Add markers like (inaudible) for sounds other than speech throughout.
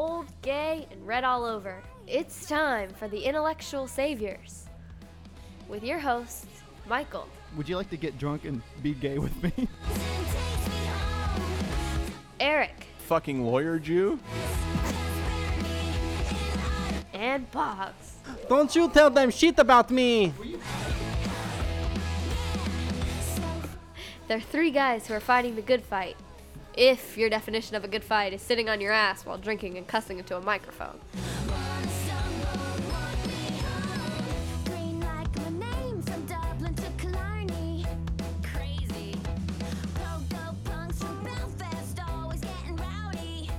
that's old, gay, and red all over. It's time for the Intellectual Saviors. With your hosts, Michael, Would you like to get drunk and be gay with me? (laughs) Eric, Fucking lawyer Jew? and Boggs. Don't you tell them shit about me. They're three guys who are fighting the good fight. If your definition of a good fight is sitting on your ass while drinking and cussing into a microphone. Green like my name from Dublin to Killarney. Crazy. Go-go punks from Belfast, always getting rowdy.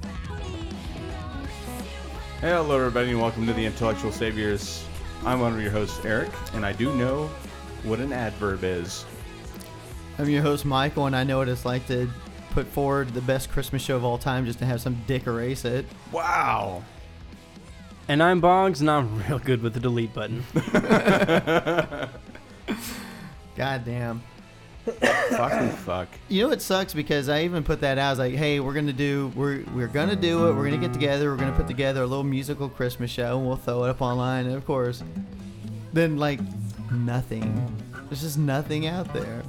Rowdy. No miss you Hey, hello everybody and welcome to the Intellectual Saviors. I'm one of your hosts, Eric, and I do know what an adverb is. I'm your host, Michael, and I know what it's like to put forward the best Christmas show of all time just to have some dick erase it. Wow. And I'm Boggs, and I'm (laughs) real good with the delete button. (laughs) God damn. Fucking fuck. You know what sucks because I even put that out. I was like, "Hey, we're gonna do we're we're gonna do it. We're gonna get together. We're gonna put together a little musical Christmas show, and we'll throw it up online." And of course, then like nothing. There's just nothing out there.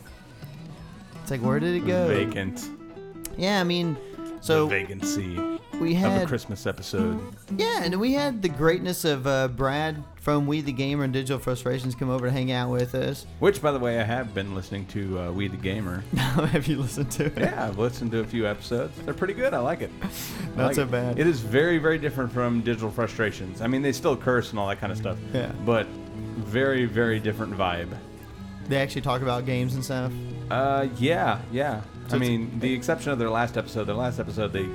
It's like, where did it go? Vacant. Yeah, I mean, the so vacancy we of a Christmas episode. yeah, and we had the greatness of uh, Brad from We the Gamer and Digital Frustrations come over to hang out with us. Which, by the way, I have been listening to uh, We the Gamer. (laughs) Have you listened to it? Yeah, I've listened to a few episodes. They're pretty good. I like it. I (laughs) Not like so it. bad. It is very, very different from Digital Frustrations. I mean, they still curse and all that kind of stuff. Yeah. But very, very different vibe. They actually talk about games and stuff. Uh, yeah, yeah. So I mean, the exception of their last episode. Their last episode, they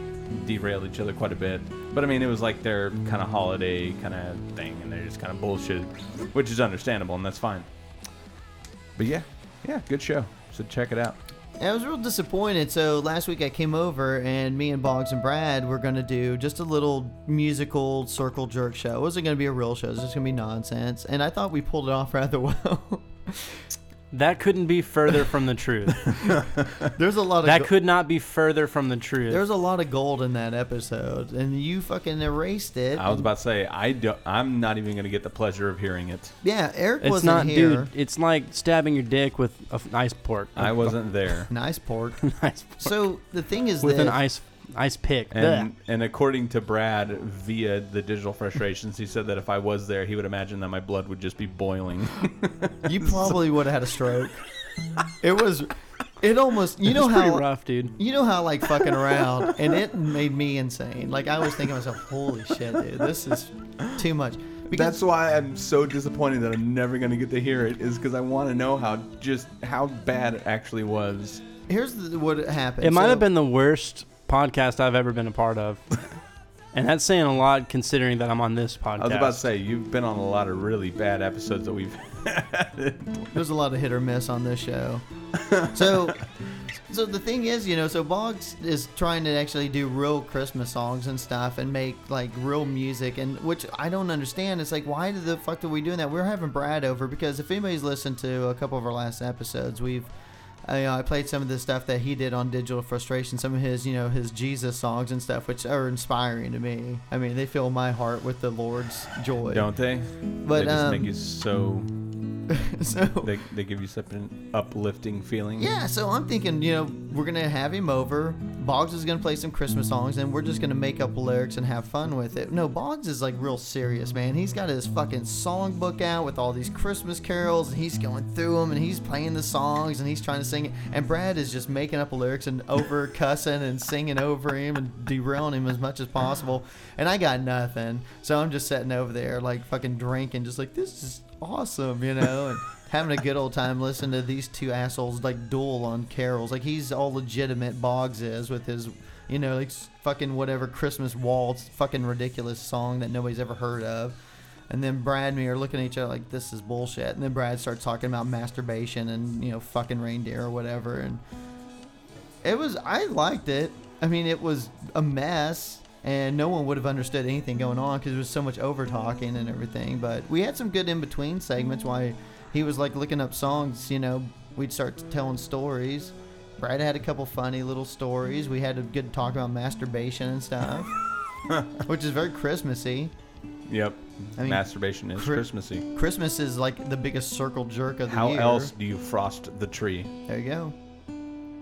derailed each other quite a bit. But I mean, it was like their kind of holiday kind of thing, and they're just kind of bullshit, which is understandable, and that's fine. But yeah, yeah, good show. So check it out. I was real disappointed. So last week I came over and me and Boggs and Brad were gonna do just a little musical circle jerk show. It wasn't gonna be a real show. It was just gonna be nonsense. And I thought we pulled it off (laughs) rather well. That couldn't be further from the truth. (laughs) There's a lot of That go- could not be further from the truth. There's a lot of gold in that episode, and you fucking erased it. I was about to say, I do, I'm not even gonna get the pleasure of hearing it. yeah, Eric it's wasn't not, here. dude. It's like stabbing your dick with a f- ice pork. I wasn't there. Nice pork. (laughs) ice pork. so the thing is with that an ice ice pick. And and according to Brad, via the digital frustrations, he said that if I was there, he would imagine that my blood would just be boiling. (laughs) you probably would have had a stroke. (laughs) it was. It almost. You know how. rough, dude. You know how like fucking around, and it made me insane. Like I was thinking to myself, "Holy shit, dude, this is too much." That's why I'm so disappointed that I'm never gonna get to hear it. Is because I want to know how just how bad it actually was. here's the, what happened. It might So- have been the worst podcast I've ever been a part of. (laughs) and that's saying a lot considering that I'm on this podcast. I was about to say you've been on a lot of really bad episodes that we've. (laughs) had. There's a lot of hit or miss on this show. So, (laughs) so the thing is, you know, so Boggs is trying to actually do real Christmas songs and stuff and make like real music, and which I don't understand. It's like, why the fuck are we doing that? We're having Brad over because if anybody's listened to a couple of our last episodes, we've. I, I played some of the stuff that he did on Digital Frustration, some of his, you know, his Jesus songs and stuff, which are inspiring to me. I mean, they fill my heart with the Lord's joy. Don't they? But, they just um, make you so. (laughs) so (laughs) They, they give you such an uplifting feeling. Yeah, so I'm thinking, you know, we're gonna have him over. Boggs is gonna play some Christmas songs, and we're just gonna make up lyrics and have fun with it. No, Boggs is like real serious, man. He's got his fucking songbook out with all these Christmas carols, and he's going through them, and he's playing the songs, and he's trying to sing it. And Brad is just making up lyrics and over (laughs) cussing and singing over him and derailing him as much as possible. And I got nothing, so I'm just sitting over there like fucking drinking, just like this is awesome, you know, and having a good old time listening to these two assholes like duel on carols. Like he's all legitimate. Boggs is with his, you know, like fucking whatever Christmas waltz, fucking ridiculous song that nobody's ever heard of. And then Brad and me are looking at each other like this is bullshit. And then Brad starts talking about masturbation and you know fucking reindeer or whatever. And it was I liked it. I mean, it was a mess, and no one would have understood anything going on because there was so much over talking and everything. But we had some good in between segments. Why he was like looking up songs, you know, we'd start telling stories. Brad had a couple funny little stories. We had a good talk about masturbation and stuff. (laughs) which is very Christmassy. Yep. I mean, Masturbation is Chri- Christmassy. Christmas is like the biggest circle jerk of the How year. How else do you frost the tree? There you go.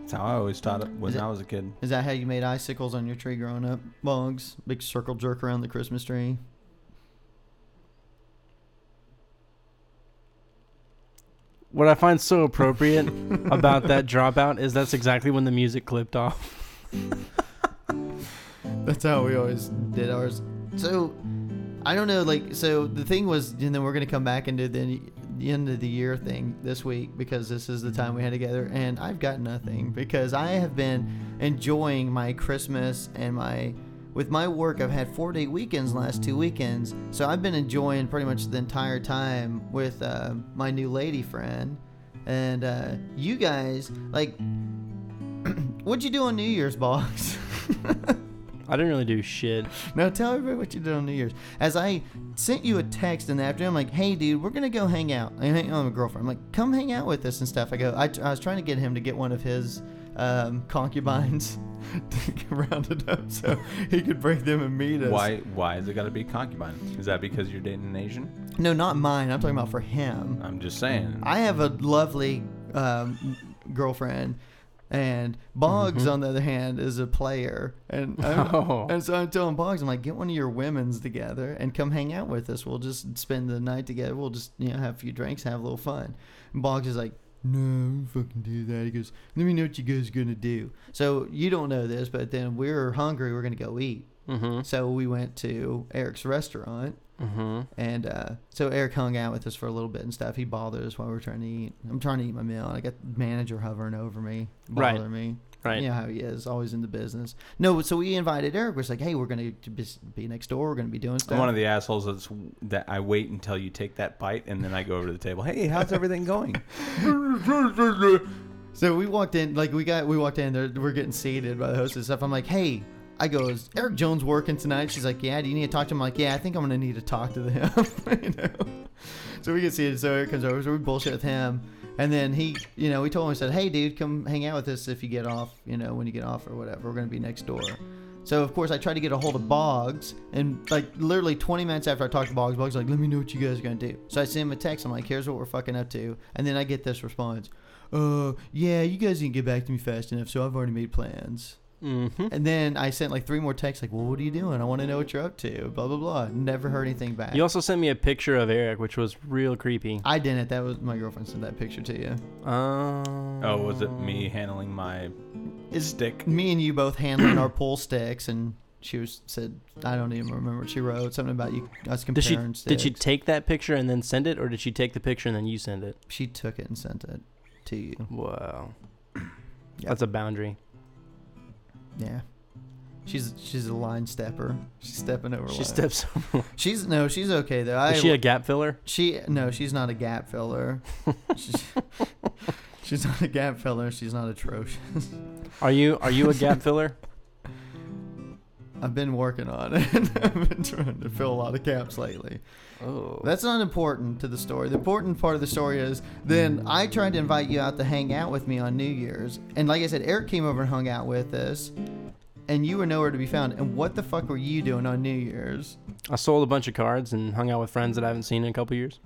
That's how I always taught it when it- I was a kid. Is that how you made icicles on your tree growing up? Boggs, big circle jerk around the Christmas tree. What I find so appropriate about that dropout is that's exactly when the music clipped off. (laughs) That's how we always did ours. So, I don't know. Like, so the thing was, and then we're gonna come back and do the, the end of the year thing this week because this is the time we had together, and I've got nothing because I have been enjoying my Christmas and my. With my work, I've had four day weekends last two weekends, so I've been enjoying pretty much the entire time with uh, my new lady friend, and uh, you guys like. (clears throat) What'd you do on New Year's, Boggs? (laughs) I didn't really do shit. Now tell everybody what you did on New Year's. As I sent you a text in the afternoon, I'm like, "Hey, dude, we're gonna go hang out." I hang out with my girlfriend. I'm like, "Come hang out with us and stuff." I go. I, I was trying to get him to get one of his um, concubines (laughs) to get rounded up so he could bring them and meet us. Why? Why has it got to be concubine? Is that because you're dating an Asian? No, not mine. I'm talking about for him. I'm just saying. I have a lovely um, girlfriend, and Boggs, Mhm. on the other hand, is a player. And (laughs) Oh. and so I'm telling Boggs, I'm like, get one of your women's together and come hang out with us. We'll just spend the night together. We'll just you know have a few drinks, have a little fun. And Boggs is like. No, I don't fucking do that. He goes, let me know what you guys are gonna do. So you don't know this, but then we're hungry. We're gonna go eat. Mm-hmm. So we went to Eric's restaurant, Mm-hmm. and uh, so Eric hung out with us for a little bit and stuff. He bothered us while we were trying to eat. I'm trying to eat my meal. and I got the manager hovering over me, Right. bothering me. Right. You know how he is, always in the business. No, so we invited Eric. We're just like, hey, we're gonna be be next door. We're gonna be doing stuff. I'm one of the assholes that's that I wait until you take that bite and then I go over to the table. Hey, how's everything going? (laughs) (laughs) So we walked in, like we got, we walked in. There, we're getting seated by the host and stuff. I'm like, hey. I go, is Eric Jones working tonight? She's like, yeah. Do you need to talk to him? I'm like, yeah. I think I'm gonna need to talk to him. (laughs) you know. So we can see it. So Eric comes over. So we bullshit with him, and then he, you know, we told him, we said, hey, dude, come hang out with us if you get off. You know, when you get off or whatever. We're gonna be next door. So of course I tried to get a hold of Boggs, and like literally 20 minutes after I talked to Boggs, Boggs like, "Let me know what you guys are gonna do." So I sent him a text. I'm like, "Here's what we're fucking up to," and then I get this response, "Uh, yeah, you guys didn't get back to me fast enough, so I've already made plans." Mm-hmm. And then I sent like three more texts, like, "Well, what are you doing? I want to know what you're up to." Blah blah blah. Never heard anything back. You also sent me a picture of Eric, which was real creepy. I didn't. That was my girlfriend sent that picture to you. Um, Oh, was it me handling my Is stick? me and you both handling our pool sticks, and she was said, I don't even remember what she wrote. Something about you us Did she comparing did she take that picture and then send it, or did she take the picture and then you send it? She took it and sent it to you. Wow, Yep. that's a boundary. Yeah. She's she's a line stepper. She's stepping over. She line. steps. (laughs) She's no, she's okay though. I Is she a gap filler? she no, she's not a gap filler. (laughs) she's, (laughs) she's not a gap filler. She's not atrocious. Are you are you a gap filler? I've been working on it. (laughs) I've been trying to fill a lot of gaps lately. Oh, That's not important to the story. The important part of the story is then I tried to invite you out to hang out with me on New Year's. And like I said, Eric came over and hung out with us. And you were nowhere to be found. And what the fuck were you doing on New Year's? I sold a bunch of cards and hung out with friends that I haven't seen in a couple years.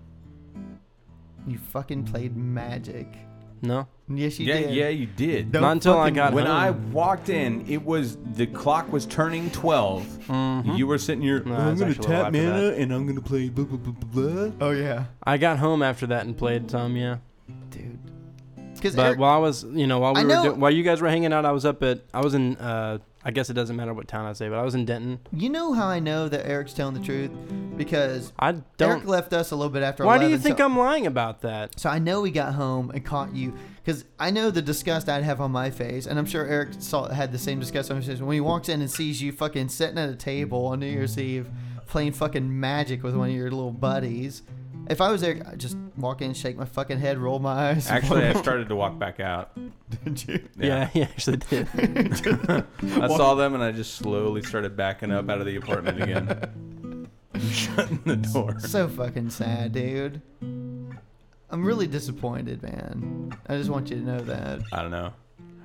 You fucking played magic. No, Yes, you yeah, did. yeah, you did. Don't not until I fucking- got when home. I walked in, it was the clock was turning 12. Mhm. You were sitting here. No, I'm it's gonna actually a little tap after mana that. and I'm gonna play blah blah blah blah. blah. Oh yeah, I got home after that and played some. Yeah, dude. Because but while I was, you know, while we I were know- do- while you guys were hanging out, I was up at I was in. uh I guess it doesn't matter what town I say, but I was in Denton. you know how I know that Eric's telling the truth because I Eric don't. left us a little bit after. Why do you think so, I'm lying about that? So I know he got home and caught you because I know the disgust I'd have on my face, and I'm sure Eric saw had the same disgust on his face when he walks in and sees you fucking sitting at a table on New Year's Eve playing fucking magic with one of your little buddies. If I was there, I'd just walk in, shake my fucking head, roll my eyes. Actually, I started to walk back out. (laughs) did you? Yeah, he actually did. (laughs) I saw them and I just slowly started backing up out of the apartment again, (laughs) shutting the door. So fucking sad, dude. I'm really disappointed, man. I just want you to know that. I don't know.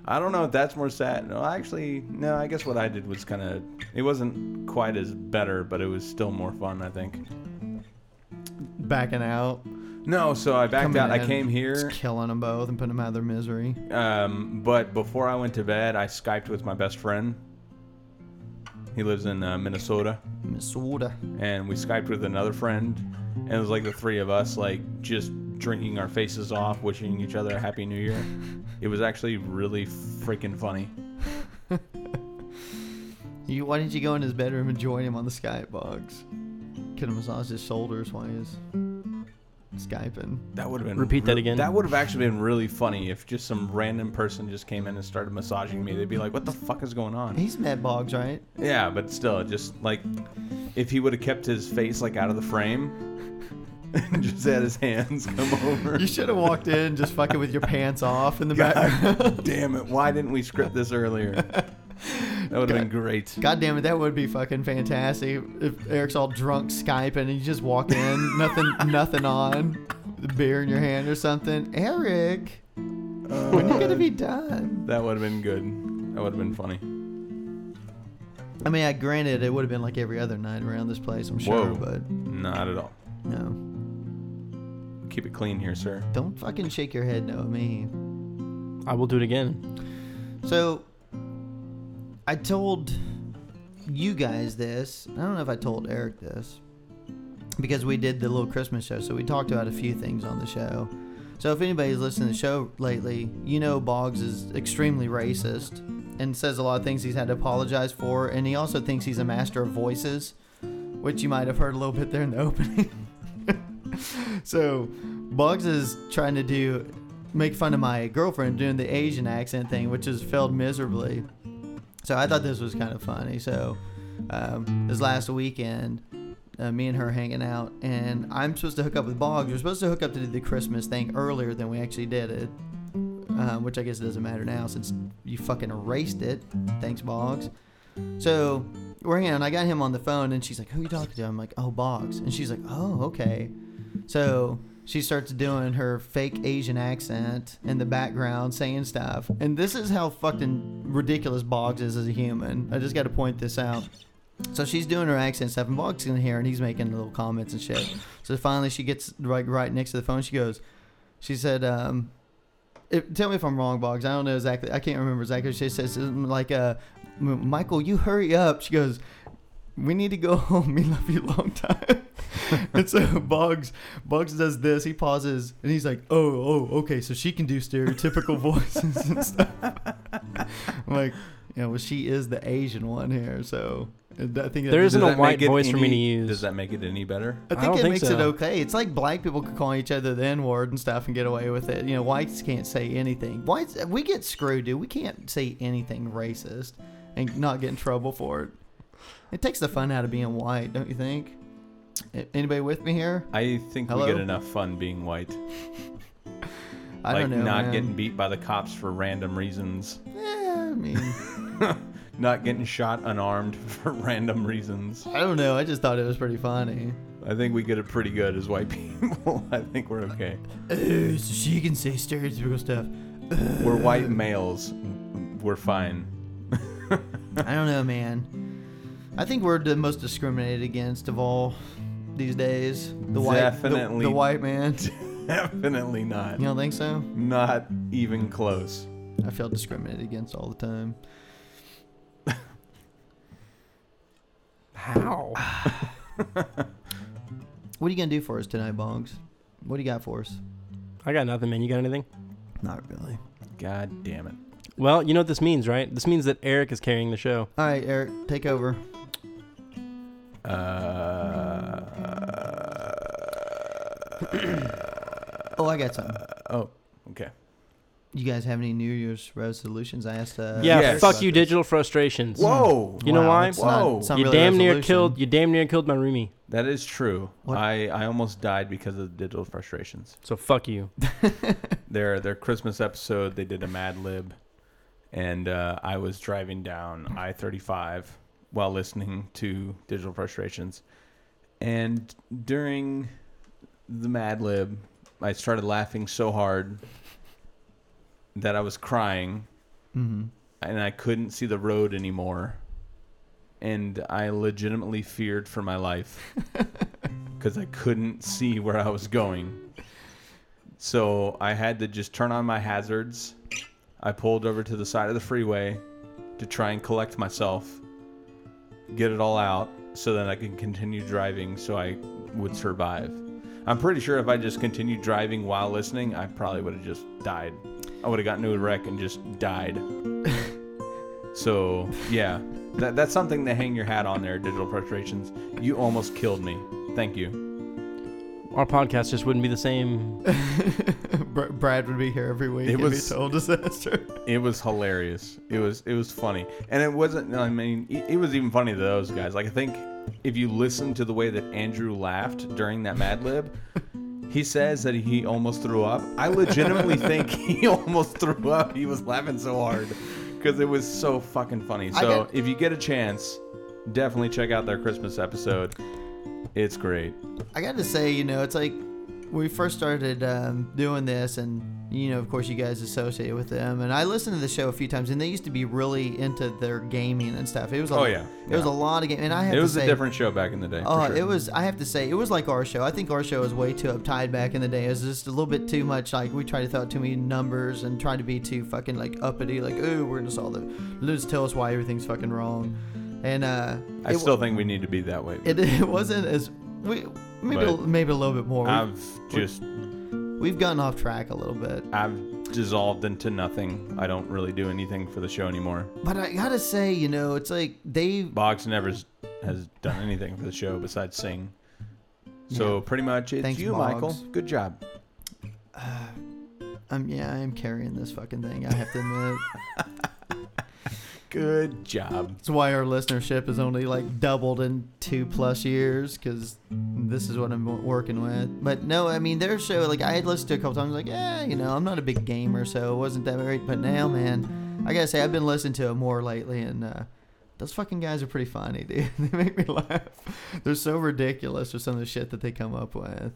I don't know if that's more sad. No, actually, no. I guess what I did was kind of. It wasn't quite as better, but it was still more fun. I think. Backing out, No, so I backed coming out. I in, came here. just killing them both and putting them out of their misery. Um, but before I went to bed, I skyped with my best friend. He lives in uh, Minnesota, Minnesota. and we skyped with another friend, and it was like the three of us, like just drinking our faces off, wishing each other a happy New Year. (laughs) It was actually really freaking funny. (laughs) You, why didn't you go in his bedroom and join him on the Skype box? Could have massaged his shoulders while he was Skyping. That would have been Repeat that again. That would have actually been really funny if just some random person just came in and started massaging me. They'd be like, "What the fuck is going on?" He's met Boggs, right? Yeah, but still, just like if he would have kept his face like out of the frame, (laughs) and just had his hands come over. You should have walked in just fucking with your pants off in the back. (laughs) Damn it! Why didn't we script this earlier? (laughs) That would have been great. God damn it, that would be fucking fantastic. If Eric's all drunk Skyping and you just walk in, (laughs) nothing, nothing on, the beer in your hand or something. Eric, when are you gonna be done? That would have been good. That would have been funny. I mean, I granted it would have been like every other night around this place, I'm sure, Whoa. but Not at all. no. Keep it clean here, sir. Don't fucking shake your head no at me. I will do it again. So, I told you guys this. I don't know if I told Eric this because we did the little Christmas show. So we talked about a few things on the show. So if anybody's listened to the show lately, you know Boggs is extremely racist and says a lot of things he's had to apologize for, and he also thinks he's a master of voices, which you might have heard a little bit there in the opening. (laughs) so Boggs is trying to do make fun of my girlfriend doing the Asian accent thing, which has failed miserably. So I thought this was kind of funny. So um, this last weekend, uh, me and her hanging out, and I'm supposed to hook up with Boggs. We're supposed to hook up to do the Christmas thing earlier than we actually did it, um, which I guess it doesn't matter now since you fucking erased it. Thanks, Boggs. So we're hanging out, and I got him on the phone, and she's like, "Who are you talking to?" I'm like, "Oh, Boggs," and she's like, "Oh, okay." So she starts doing her fake Asian accent in the background, saying stuff, and this is how fucking ridiculous Boggs is as a human. I just got to point this out. So she's doing her accent stuff, and Boggs in here, and he's making little comments and shit. So finally, she gets right right next to the phone. She goes, she said, um, "Tell me if I'm wrong, Boggs. I don't know exactly. I can't remember exactly. She says like, uh, Michael, you hurry up." She goes, "We need to go (laughs) home. We love you a long time." (laughs) and so (laughs) Boggs Boggs does this. He pauses, and he's like, "Oh, oh, okay. So she can do stereotypical voices and stuff." I'm like, you know, well, she is the Asian one here, so uh, I think that There just- isn't a white make it voice for me to use. Does that make it any better? I I think don't it think makes it okay. It's like black people could call each other the N word and stuff and get away with it. You know, whites can't say anything. Whites, we get screwed, dude. We can't say anything racist and not get in trouble for it. It takes the fun out of being white, don't you think? Anybody with me here? I think Hello? we get enough fun being white. (laughs) I like don't know. not man. getting beat by the cops for random reasons. Yeah, I mean, (laughs) Not getting shot unarmed (laughs) for random reasons. I don't know. I just thought it was pretty funny. I think we get it pretty good as white people. I think we're okay. Oh, so she can say stereotypical stuff. We're uh. white males. We're fine. I don't know, man. I think we're the most discriminated against of all these days. The white, the- the, white man. (laughs) Definitely not. You don't think so? Not even close. I feel discriminated against all the time. How? (sighs) What are you gonna do for us tonight, Boggs? What do you got for us? I got nothing, man. You got anything? Not really. God damn it. Well, you know what this means, right? This means that Eric is carrying the show. All right, Eric, take over. Uh, Oh, I got something. (clears throat) oh, okay. You guys have any New Year's resolutions? I asked. Uh, yeah, yes. fuck you, digital frustrations. Whoa. You know Wow, why? it's not- Whoa. it's not You really a damn near resolution. killed. You damn near killed my roomie. That is true. What? I, I almost died because of digital frustrations. So fuck you. (laughs) Their their Christmas episode, they did a Mad Lib, and uh, I was driving down I thirty five while listening to Digital Frustrations, and during the Mad Lib, I started laughing so hard that I was crying, Mm-hmm. and I couldn't see the road anymore, and I legitimately feared for my life (laughs) because I couldn't see where I was going. So I had to just turn on my hazards. I pulled over to the side of the freeway to try and collect myself, get it all out, so that I could continue driving so I would survive. I'm pretty sure if I just continued driving while listening, I probably would have just died. I would have gotten into a wreck and just died. (laughs) so, yeah, that, that's something to hang your hat on there, Digital Frustrations. You almost killed me. Thank you. Our podcast just wouldn't be the same. (laughs) Br- Brad would be here every week. It was- be total disaster. (laughs) It was hilarious. It was it was funny, and it wasn't. I mean, it, it was even funny to those guys. Like I think if you listen to the way that Andrew laughed during that Mad Lib, (laughs) he says that he almost threw up. I legitimately think he almost threw up. He was laughing so hard because it was so fucking funny. So got- if you get a chance, definitely check out their Christmas episode. It's great. I got to say, you know, it's like we first started um, doing this, and you know, of course, you guys associate with them, and I listened to the show a few times, and they used to be really into their gaming and stuff. It was, a, Oh, yeah. it was a lot of game, and I have It was say, a different show back in the day. Oh, sure. it was. I have to say, it was like our show. I think our show was way too uptight back in the day. It was just a little bit too much. Like we tried to throw out too many numbers and tried to be too fucking like uppity. Like, oh, we're gonna solve it. Let's tell us why everything's fucking wrong. And uh, I it, still think we need to be that way. it, it (laughs) wasn't as we maybe a, maybe a little bit more. I've just We've gotten off track a little bit. I've dissolved into nothing. I don't really do anything for the show anymore. But I gotta say, you know, it's like they. Boggs never has done anything for the show besides sing. So Yeah. pretty much it's Thanks, you, Boggs. Michael. Good job. Uh, um, yeah, I am carrying this fucking thing. I have to admit. (laughs) Good job. That's why our listenership has only like doubled in two plus years because this is what I'm working with. But no, I mean their show. Like I had listened to a couple times. Like yeah, you know, I'm not a big gamer, so it wasn't that great. But now, man, I gotta say I've been listening to it more lately, and uh, those fucking guys are pretty funny, (laughs) dude. they make me laugh. They're so ridiculous with some of the shit that they come up with.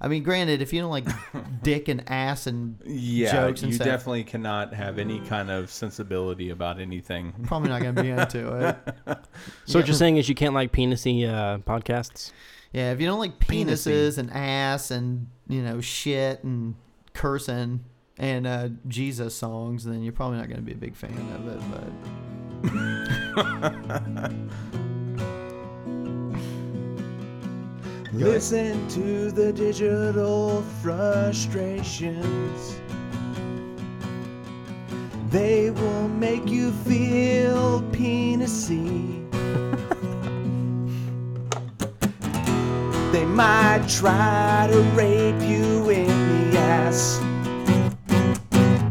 I mean, granted, if you don't like (laughs) dick and ass and Yeah, Jokes and you stuff. definitely cannot have any kind of sensibility about anything. probably not gonna be (laughs) into it. So what you're saying is you can't like penisy uh, podcasts? Yeah, if you don't like Penisy. penises and ass and you know shit and cursing and uh, Jesus songs, then you're probably not going to be a big fan of it. But (laughs) Listen to the digital frustrations. They will make you feel penisy. (laughs) they might try to rape you in the ass.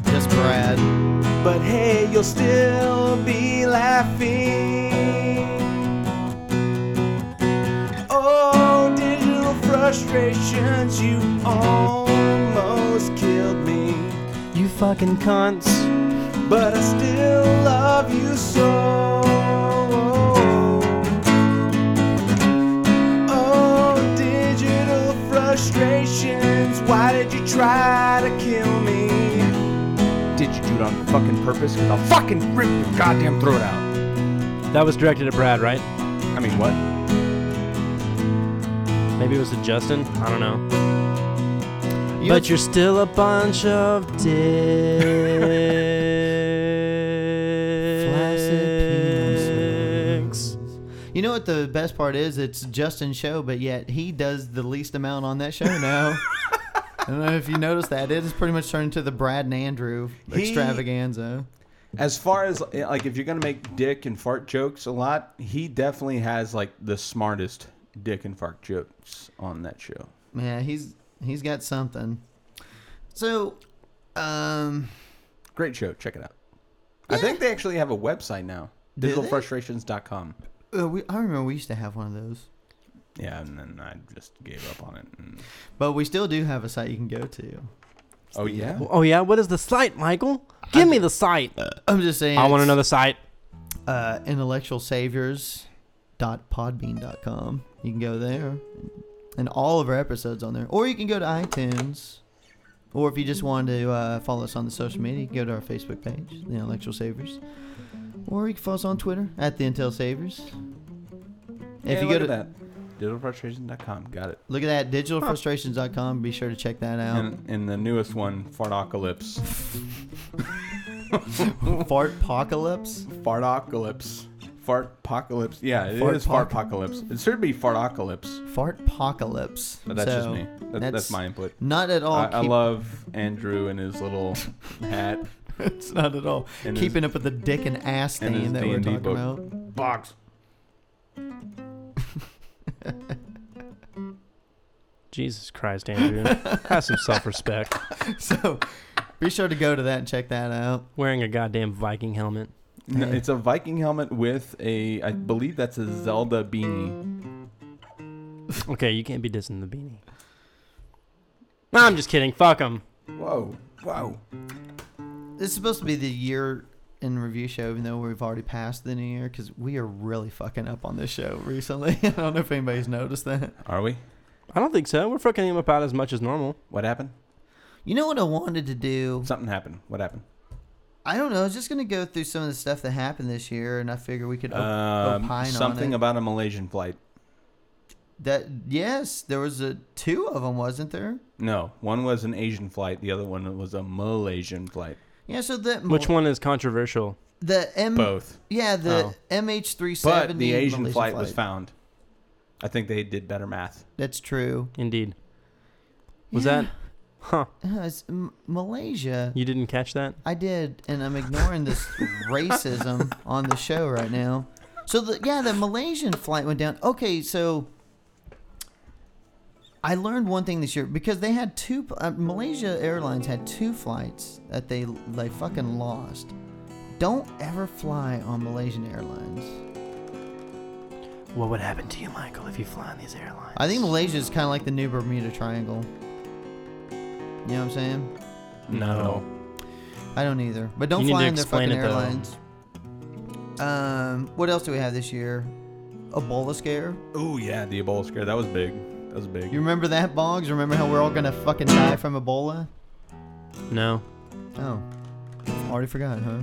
just Brad, But hey, you'll still be laughing. Frustrations, you almost killed me. You fucking cunts. But I still love you so. Oh, digital frustrations, why did you try to kill me? Did you do it on fucking purpose? Because I'll fucking rip your goddamn throat out. That was directed at Brad, right? I mean, what? Maybe it was to Justin. I don't know. You but know- you're still a bunch of Flaccid dicks. you know what the best part is? It's Justin's show, but yet he does the least amount on that show now. I don't know if you noticed that. It has pretty much turned into the Brad and Andrew He- extravaganza. As far as like, if you're gonna make dick and fart jokes a lot, he definitely has like the smartest dick and fart jokes on that show. Yeah, he's he's got something. So, um, Great show. Check it out. I think they actually have a website now. Do they? Digitalfrustrations.com. uh, we, I remember we used to have one of those. Yeah, and then I just gave up on it. And... But we still do have a site you can go to. Oh yeah. Oh yeah, what is the site, Michael? Give me the site. I'm just saying. I want to it's, know the site. Uh, intellectualsaviors.podbean.com. You can go there, and all of our episodes on there, or you can go to iTunes, Or if you just want to uh, follow us on the social media, you can go to our Facebook page, The Intellectual Saviors, Or you can follow us on Twitter at The Intel Saviors. If Hey, you look go to at that, digitalfrustration.com, got it. look at that digitalfrustrations.com, be sure to check that out. And, and the newest one, Fartocalypse. (laughs) Fartpocalypse? Fartocalypse. Fart apocalypse. Fartocalypse. Fartpocalypse. Yeah, it is Fartpoc- Fartpocalypse. It should be fart apocalypse. Fart apocalypse. but that's just me. That, that's, my input. Not at all. I, I keep- love Andrew and his little (laughs) hat it's not at all and his- keeping up with the dick and ass and his theme that we're D&D talking book. about. box. (laughs) Jesus Christ, Andrew. Have some self respect. (laughs) So be sure to go to that and check that out. Wearing a goddamn Viking helmet. No, it's a Viking helmet with a, I believe that's a Zelda beanie. (laughs) Okay, you can't be dissing the beanie. No, I'm just kidding. Fuck them. Whoa, whoa. This is supposed to be the year in review show, even though we've already passed the new year, because we are really fucking up on this show recently. (laughs) I don't know if anybody's noticed that. Are we? I don't think so. We're fucking him about as much as normal. What happened? You know what I wanted to do? Something happened. What happened? I don't know. I was just gonna go through some of the stuff that happened this year, and I figure we could op- Um, opine something on it. about a Malaysian flight. that. Yes, there was a two of them, wasn't there? No, one was an Asian flight. The other one was a Malaysian flight. Yeah. So that Which one is controversial? The M. Both. Yeah, the Oh. MH three seventy. But the Asian flight, was found. I think they did better math. That's true. Indeed. Was Yeah. that? Huh. (laughs) Uh, it's M- Malaysia. You didn't catch that? I did, and I'm ignoring this (laughs) racism on the show right now. So the yeah, the Malaysian flight went down. Okay, so I learned one thing this year because they had two. Uh, Malaysia Airlines had two flights that they they fucking lost. Don't ever fly on Malaysian Airlines. What would happen to you, Michael, if you fly on these airlines? I think Malaysia is kind of like the new Bermuda Triangle. You know what I'm saying? No. I don't either. But don't You need fly to on their explain fucking it, though. airlines. Um, what else do we have this year? Ebola scare. Oh yeah, the Ebola scare. That was big. That was big. You remember that, Boggs? Remember how we're all gonna fucking die from Ebola? No. Oh, already forgot, huh?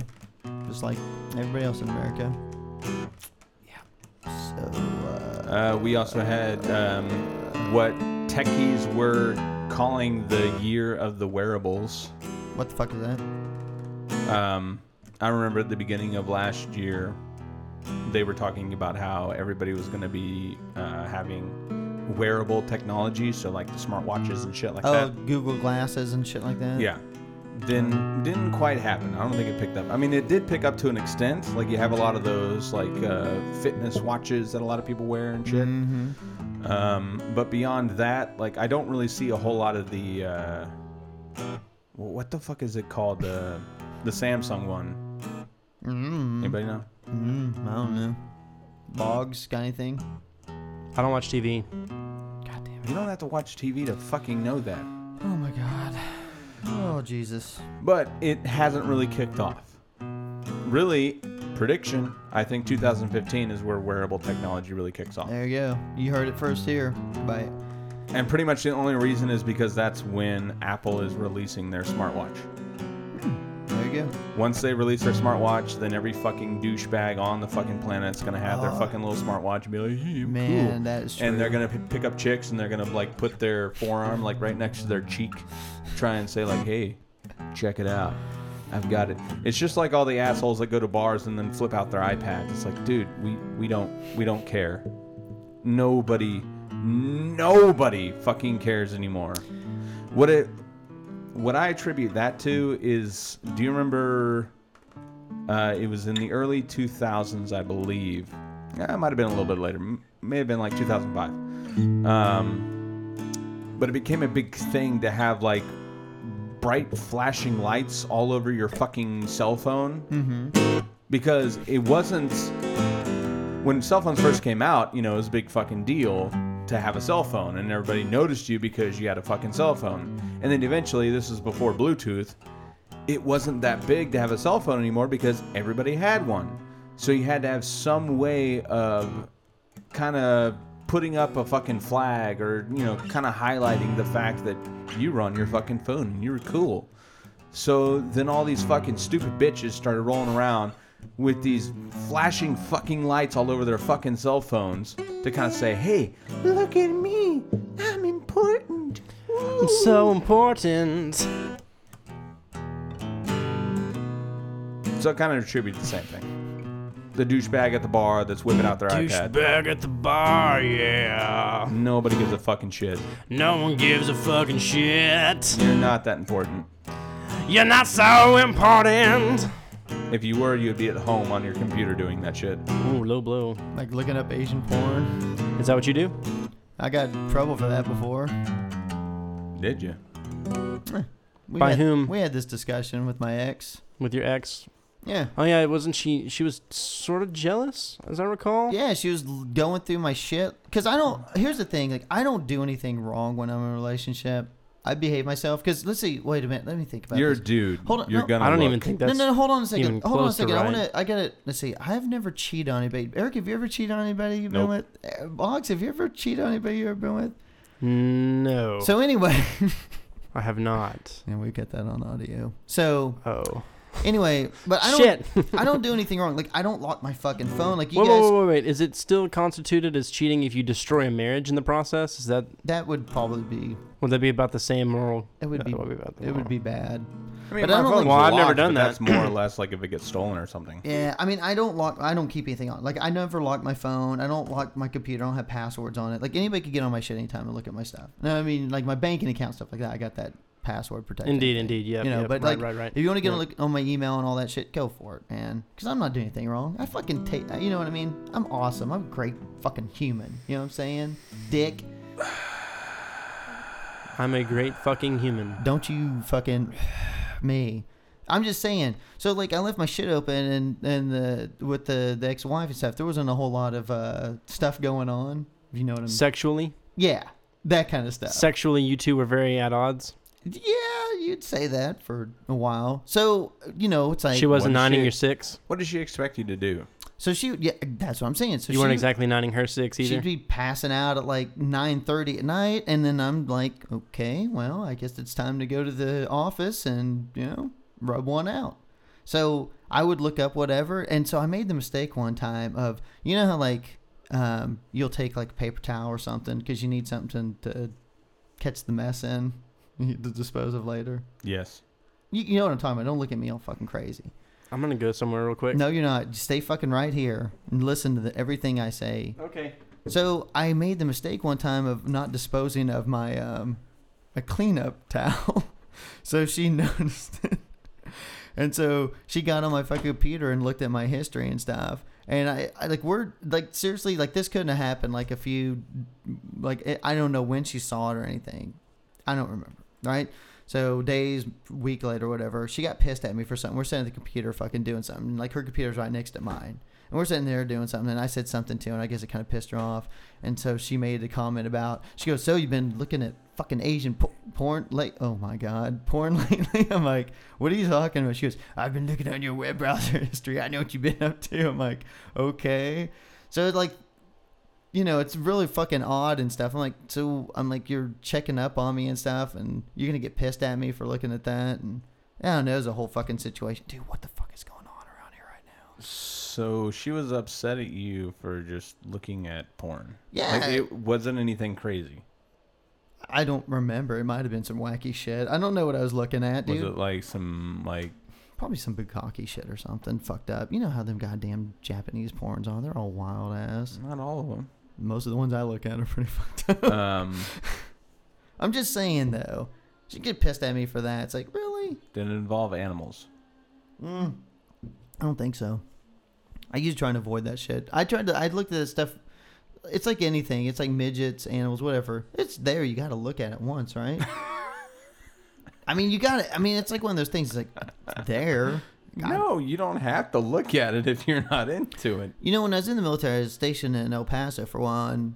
Just like everybody else in America. Yeah. So, uh, Uh, we also had um, what techies were calling the year of the wearables. what the fuck is that? Um, I remember at the beginning of last year, they were talking about how everybody was going to be uh, having wearable technology, so like the smartwatches and shit like Oh, that. Oh, Google glasses and shit like that. Yeah. Then didn't quite happen. I don't think it picked up. I mean, it did pick up to an extent. Like you have a lot of those like uh, fitness watches that a lot of people wear and shit. Mm-hmm. Um, but beyond that, like I don't really see a whole lot of the uh, what the fuck is it called the the Samsung one? Mm-hmm. Anybody know? Mm, I don't know. Boggs, got anything? I don't watch TV. God damn You don't have to watch TV to fucking know that. Oh my god. Oh Jesus. But it hasn't really kicked off. Really, prediction. I think 2015 is where wearable technology really kicks off. There you go. You heard it first here. By And pretty much the only reason is because that's when Apple is releasing their smartwatch. Hmm. there you go. Once they release their smartwatch, then every fucking douchebag on the fucking planet's gonna have their Oh. fucking little smartwatch and be like, hey, I'm Man, cool. that is true. And they're gonna p- pick up chicks and they're gonna like put their forearm like right next to their cheek, try and say like, hey, check it out. I've got it. It's just like all the assholes that go to bars and then flip out their iPads. It's like, dude, we, we don't we don't care. Nobody nobody fucking cares anymore. What it what I attribute that to is do you remember uh, it was in the early 2000s, I believe. Yeah, it might have been a little bit later. May have been like 2005. Um, but it became a big thing to have like bright flashing lights all over your fucking cell phone Mm-hmm. because it wasn't when cell phones first came out, you know, it was a big fucking deal to have a cell phone and everybody noticed you because you had a fucking cell phone. And then eventually, this was before Bluetooth, it wasn't that big to have a cell phone anymore because everybody had one. So you had to have some way of kind of putting up a fucking flag or you know kind of highlighting the fact that you run your fucking phone and you're cool. So then all these fucking stupid bitches started rolling around with these flashing fucking lights all over their fucking cell phones to kind of say, "Hey, look at me. I'm important." I'm so important. So it kind of attributes the same thing. The douchebag at the bar that's whipping out their iPad. Douchebag at the bar, yeah. Nobody gives a fucking shit. No one gives a fucking shit. You're not that important. You're not so important. If you were, you'd be at home on your computer doing that shit. Ooh, low blow. Like looking up Asian porn. Is that what you do? I got in trouble for that before. Did you? Eh, we By had, whom? We had this discussion with my ex. With your ex? Yeah. Oh yeah, wasn't she? She was sort of jealous, as I recall. Yeah, she was going through my shit. Cause I don't. Here's the thing. Like, I don't do anything wrong when I'm in a relationship. I behave myself. Cause let's see. Wait a minute. Let me think about You're a dude. Hold on, You're no. gonna. I don't look. even think No, that's. no, no, hold on a second. Hold on a second. I want to. I gotta. Let's see. I've never cheated on anybody. Eric, have you ever cheated on anybody you've Nope. been with? Uh, Boggs, have you ever cheated on anybody you've ever been with? No, So anyway, (laughs) I have not. and we got that on audio. So Oh anyway, but I don't. shit! I don't do anything wrong. Like I don't lock my fucking phone. Like you wait, guys. wait, wait, wait. Is it still constituted as cheating if you destroy a marriage in the process? Is that That would probably be. would that be about the same moral? It would that be. would about the It would be bad. I mean, But my I don't phone's like- Well, I've never locked, done but that. That's more or less like if it gets stolen or something. Yeah, I mean, I don't lock. I don't keep anything on. Like, I never lock my phone. I don't lock my computer. I don't have passwords on it. Like, anybody could get on my shit anytime and look at my stuff. No, I mean, like my banking account stuff like that. I got that password protected. Indeed, indeed. Yeah. You know, yep, but right, like, right, right. if you want to get Yeah. a look on my email and all that shit, go for it, man. Because I'm not doing anything wrong. I fucking take. You know what I mean? I'm awesome. I'm a great fucking human. You know what I'm saying? Dick, I'm a great fucking human. don't you fucking (sighs) me. I'm just saying. So like, I left my shit open, and and the with the the ex wife and stuff. There wasn't a whole lot of uh, stuff going on. You know what I mean? Sexually, yeah, that kind of stuff. sexually, you two were very at odds. Yeah, you'd say that for a while. So you know, it's like she wasn't what nining she- your six. What does she expect you to do? So she, yeah, that's what I'm saying. So you she, weren't exactly nining her six either. She'd be passing out at like 9:30 at night, and then I'm like, okay, well, I guess it's time to go to the office and you know rub one out. So I would look up whatever, and so I made the mistake one time of you know how like um, you'll take like a paper towel or something because you need something to catch the mess in (laughs) to dispose of later. Yes. You, you know what I'm talking about? Don't look at me all fucking crazy. I'm gonna go somewhere real quick. No, you're not. Just stay fucking right here and listen to the, everything I say. Okay. So I made the mistake one time of not disposing of my um a cleanup (laughs) towel. so she (laughs) noticed it. And so she got on my fucking computer and looked at my history and stuff. And I, I like we're like seriously like this couldn't have happened like a few like it, I don't know when she saw it or anything. I don't remember. Right? So days, week later, whatever, she got pissed at me for something. We're sitting at the computer, fucking doing something. Like her computer's right next to mine, and we're sitting there doing something. And I said something to her, and I guess it kind of pissed her off. And so she made a comment about. She goes, "So you've been looking at fucking Asian po- porn late? Oh my god, (laughs) porn lately?" I'm like, "What are you talking about?" She goes, "I've been looking on your web browser (laughs) history. I know what you've been up to." I'm like, "Okay." So like you know, it's really fucking odd and stuff. I'm like, so I'm like, you're checking up on me and stuff, and you're gonna get pissed at me for looking at that, and I don't know, it's a whole fucking situation, dude. What the fuck is going on around here right now? So she was upset at you for just looking at porn. Yeah. Like, it wasn't anything crazy. I don't remember. It might have been some wacky shit. I don't know what I was looking at, dude. Was it like some like Probably some bukkake shit or something fucked up. You know how them goddamn Japanese porns are? They're all wild ass. not all of them? Most of the ones I look at are pretty (laughs) fucked up. um, (laughs) I'm just saying though, she get pissed at me for that. It's like, really? did it involve animals? Mm, I don't think so. I usually try and avoid that shit. I tried to. I looked at this stuff. It's like anything. It's like midgets, animals, whatever. It's there. You got to look at it once, right? (laughs) I mean, you got to. I mean, it's like one of those things. It's like there. No, you don't have to look at it if you're not into it. You know, when I was in the military, I was stationed in El Paso for a while, and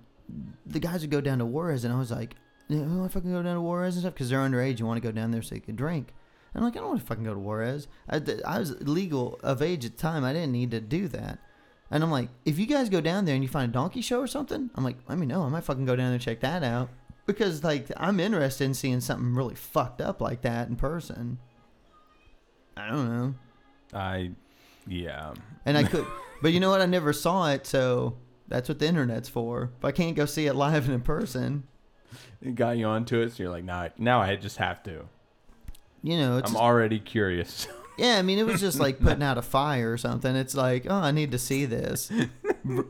the guys would go down to Juarez, and I was like, "You know, want to fucking go down to Juarez and stuff?" Because they're underage, you want to go down there so you can drink. And I'm like, I don't want to fucking go to Juarez. I, I was legal of age at the time. I didn't need to do that. And I'm like, if you guys go down there and you find a donkey show or something, I'm like, let me know. I might fucking go down there and check that out. Because like I'm interested in seeing something really fucked up like that in person. I don't know. I, yeah. And I could (laughs) but you know what? I never saw it, so that's what the internet's for. If I can't go see it live and in person, It got you onto it, so you're like, nah, now I just have to. you know, it's I'm already curious. (laughs) Yeah, I mean, it was just like (laughs) putting out a fire or something. It's like, oh, I need to see this.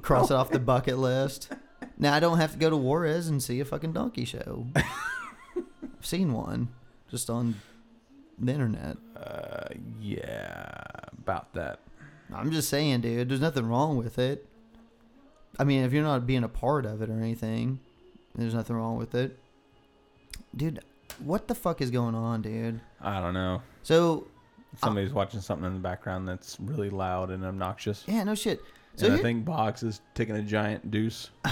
Cross it off the bucket list. Now I don't have to go to Juarez and see a fucking donkey show. I've seen one just on the internet. uh, yeah, about that. I'm just saying, dude, there's nothing wrong with it. I mean, if you're not being a part of it or anything, there's nothing wrong with it. Dude, what the fuck is going on, dude? I don't know. So, Somebody's watching something in the background that's really loud and obnoxious. yeah, no shit. So and I think Boggs is taking a giant deuce. (laughs)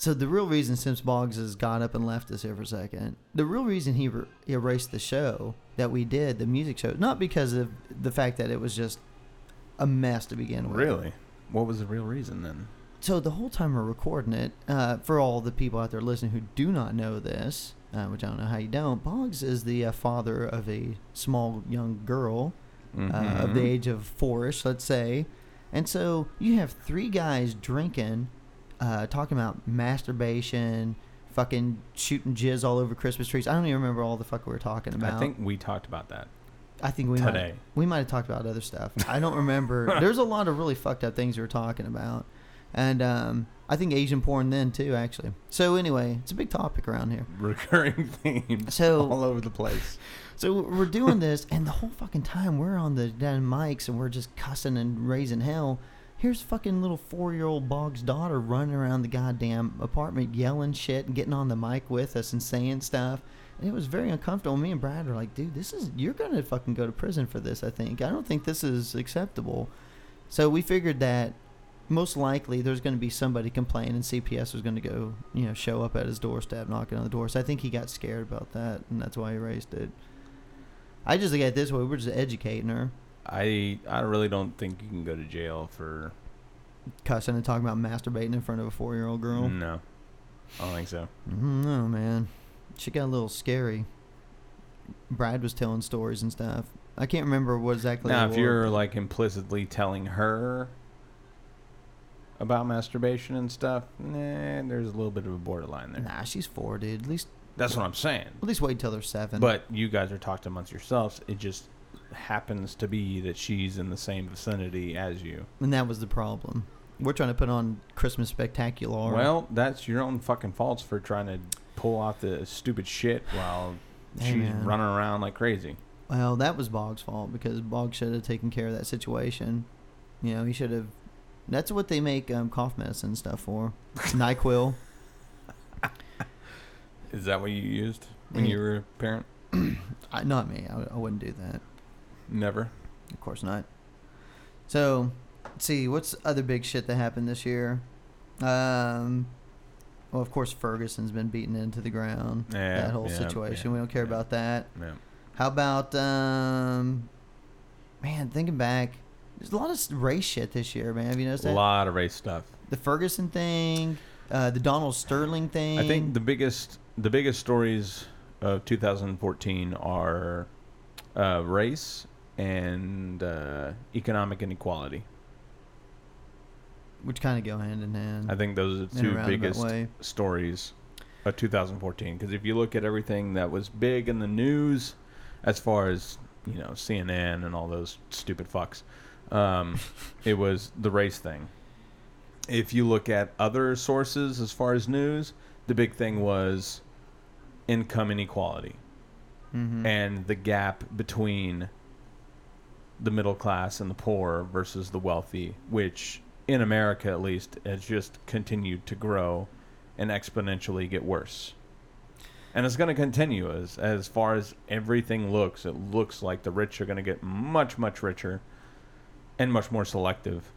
So the real reason Simps Boggs has got up and left us here for a second, the real reason he er- erased the show that we did, the music show, not because of the fact that it was just a mess to begin with. Really? What was the real reason then? So the whole time we're recording it, uh, for all the people out there listening who do not know this, uh, which I don't know how you don't, Boggs is the uh, father of a small young girl uh, of the age of four-ish, let's say. And so you have three guys drinking, uh, talking about masturbation, fucking shooting jizz all over Christmas trees. I don't even remember all the fuck we were talking about. I think we talked about that. I think we today. might we might have talked about other stuff. I don't remember. (laughs) There's a lot of really fucked up things we were talking about, and um, I think Asian porn then too, actually. So anyway, it's a big topic around here. Recurring (laughs) themes So- all over the place. So we're doing this, and the whole fucking time we're on the damn mics and we're just cussing and raising hell. Here's fucking little four year old Boggs' daughter running around the goddamn apartment yelling shit and getting on the mic with us and saying stuff. And it was very uncomfortable. Me and Brad were like, dude, this is, you're going to fucking go to prison for this, I think. I don't think this is acceptable. So we figured that most likely there's going to be somebody complaining and CPS was going to go, you know, show up at his doorstep knocking on the door. So I think he got scared about that and that's why he raised it. I just look at it this way: we're just educating her, I I really don't think you can go to jail for cussing and talking about masturbating in front of a four-year-old girl. no. I don't think so. Mm, No, man, she got a little scary. Brad was telling stories and stuff. I can't remember what exactly. Now, if you're like implicitly telling her about masturbation and stuff, nah, there's a little bit of a borderline there. nah, she's four, dude. At least, That's what I'm saying. at least wait until they're seven. But you guys are talking amongst yourselves. It just happens to be that she's in the same vicinity as you. and that was the problem. We're trying to put on Christmas spectacular. Well, that's your own fucking faults for trying to pull off the stupid shit while she's running around like crazy. Well, that was Boggs' fault because Bog should have taken care of that situation. You know, he should have. That's what they make um, cough medicine stuff for. (laughs) Nyquil. Is that what you used when you were a parent? (clears throat) I, not me. I, I wouldn't do that. Never. Of course not. So, let's see. What's other big shit that happened this year? Um, well, of course, Ferguson's been beaten into the ground. Yeah, that whole yeah, situation. yeah, we don't care about that. Yeah. How about um, man? Thinking back, there's a lot of race shit this year, man. Have you noticed that? A lot of race stuff. The Ferguson thing, uh, the Donald Sterling thing. I think the biggest the biggest stories of 2014 are uh, race and uh, economic inequality. which kind of go hand in hand. I think those are the two biggest way. stories of 2014. Because if you look at everything that was big in the news, as far as you know, CNN and all those stupid fucks, um, (laughs) it was the race thing. If you look at other sources as far as news, the big thing was income inequality Mhm. and the gap between the middle class and the poor versus the wealthy, which in America at least has just continued to grow and exponentially get worse. And it's going to continue as as far as everything looks. It looks like the rich are going to get much much richer and much more selective,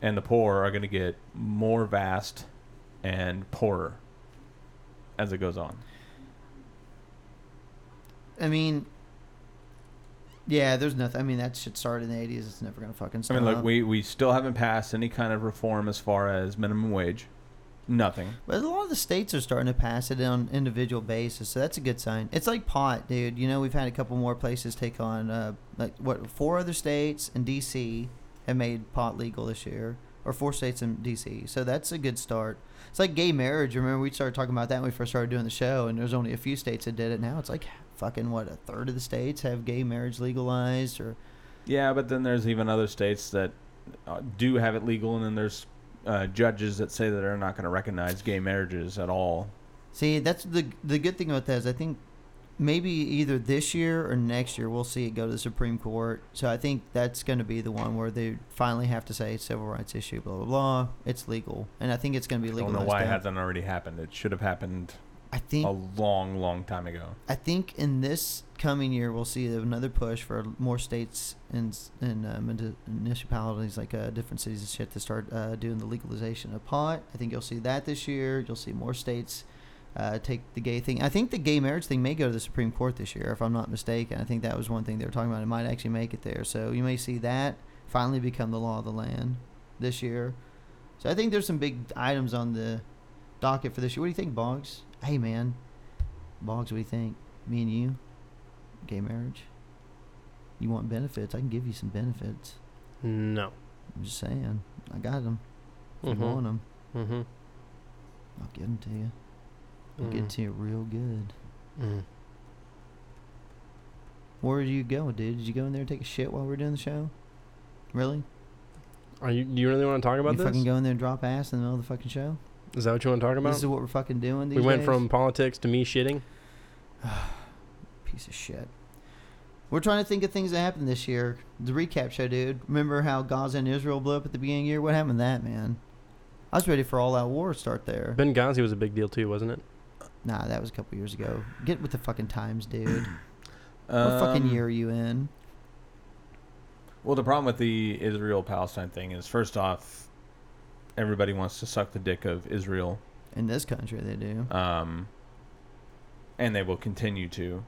and the poor are going to get more vast and poorer as it goes on. I mean, Yeah, there's nothing. I mean, that shit started in the 80s. It's never gonna fucking stop. I mean, look, we we still haven't passed any kind of reform as far as minimum wage. Nothing. But a lot of the states are starting to pass it on individual basis, so that's a good sign. It's like pot, dude. You know, we've had a couple more places take on, uh, like what four other states and DC have made pot legal this year, or four states in DC. So that's a good start. It's like gay marriage. Remember, we started talking about that when we first started doing the show, and there's only a few states that did it. Now it's like fucking what a third of the states have gay marriage legalized, or Yeah, but then there's even other states that uh, do have it legal, and then there's uh, judges that say that they're not going to recognize gay marriages at all. See, that's the the good thing about that is I think maybe either this year or next year we'll see it go to the Supreme Court. So I think that's going to be the one where they finally have to say civil rights issue, blah blah blah. It's legal, and I think it's going to be I legal. don't know why it hasn't already happened. It should have happened I think a long, long time ago. I think in this coming year we'll see another push for more states and and uh, municipalities like uh, different cities and shit to start uh, doing the legalization of pot. I think you'll see that this year. You'll see more states uh, take the gay thing. I think the gay marriage thing may go to the Supreme Court this year, if I'm not mistaken. I think that was one thing they were talking about. It might actually make it there. So you may see that finally become the law of the land this year. So I think there's some big items on the docket for this year. What do you think, Boggs? Hey, man. Boggs, what do you think? Me and you? Gay marriage? You want benefits? I can give you some benefits. No. I'm just saying. I got them. If you Mhm. want them, Mm-hmm. I'll give them to you. I'll get to you real good. Mm. Where did you go, dude? Did you go in there and take a shit while we were doing the show? Really? Are you? Do you really want to talk about this? you this? fucking go in there and drop ass in the middle of the fucking show? Is that what you want to talk about? This is what we're fucking doing. These we went days? from politics to me shitting. (sighs) piece of shit. We're trying to think of things that happened this year. The recap show, dude. Remember how Gaza and Israel blew up at the beginning of the year? What happened to that, man? I was ready for all out war to start there. Benghazi was a big deal too, wasn't it? Nah, that was a couple years ago. Get with the fucking times, dude. (clears throat) what fucking Um, year are you in? Well, the problem with the Israel Palestine thing is, first off, everybody wants to suck the dick of Israel, In this country, they do. um, and they will continue to.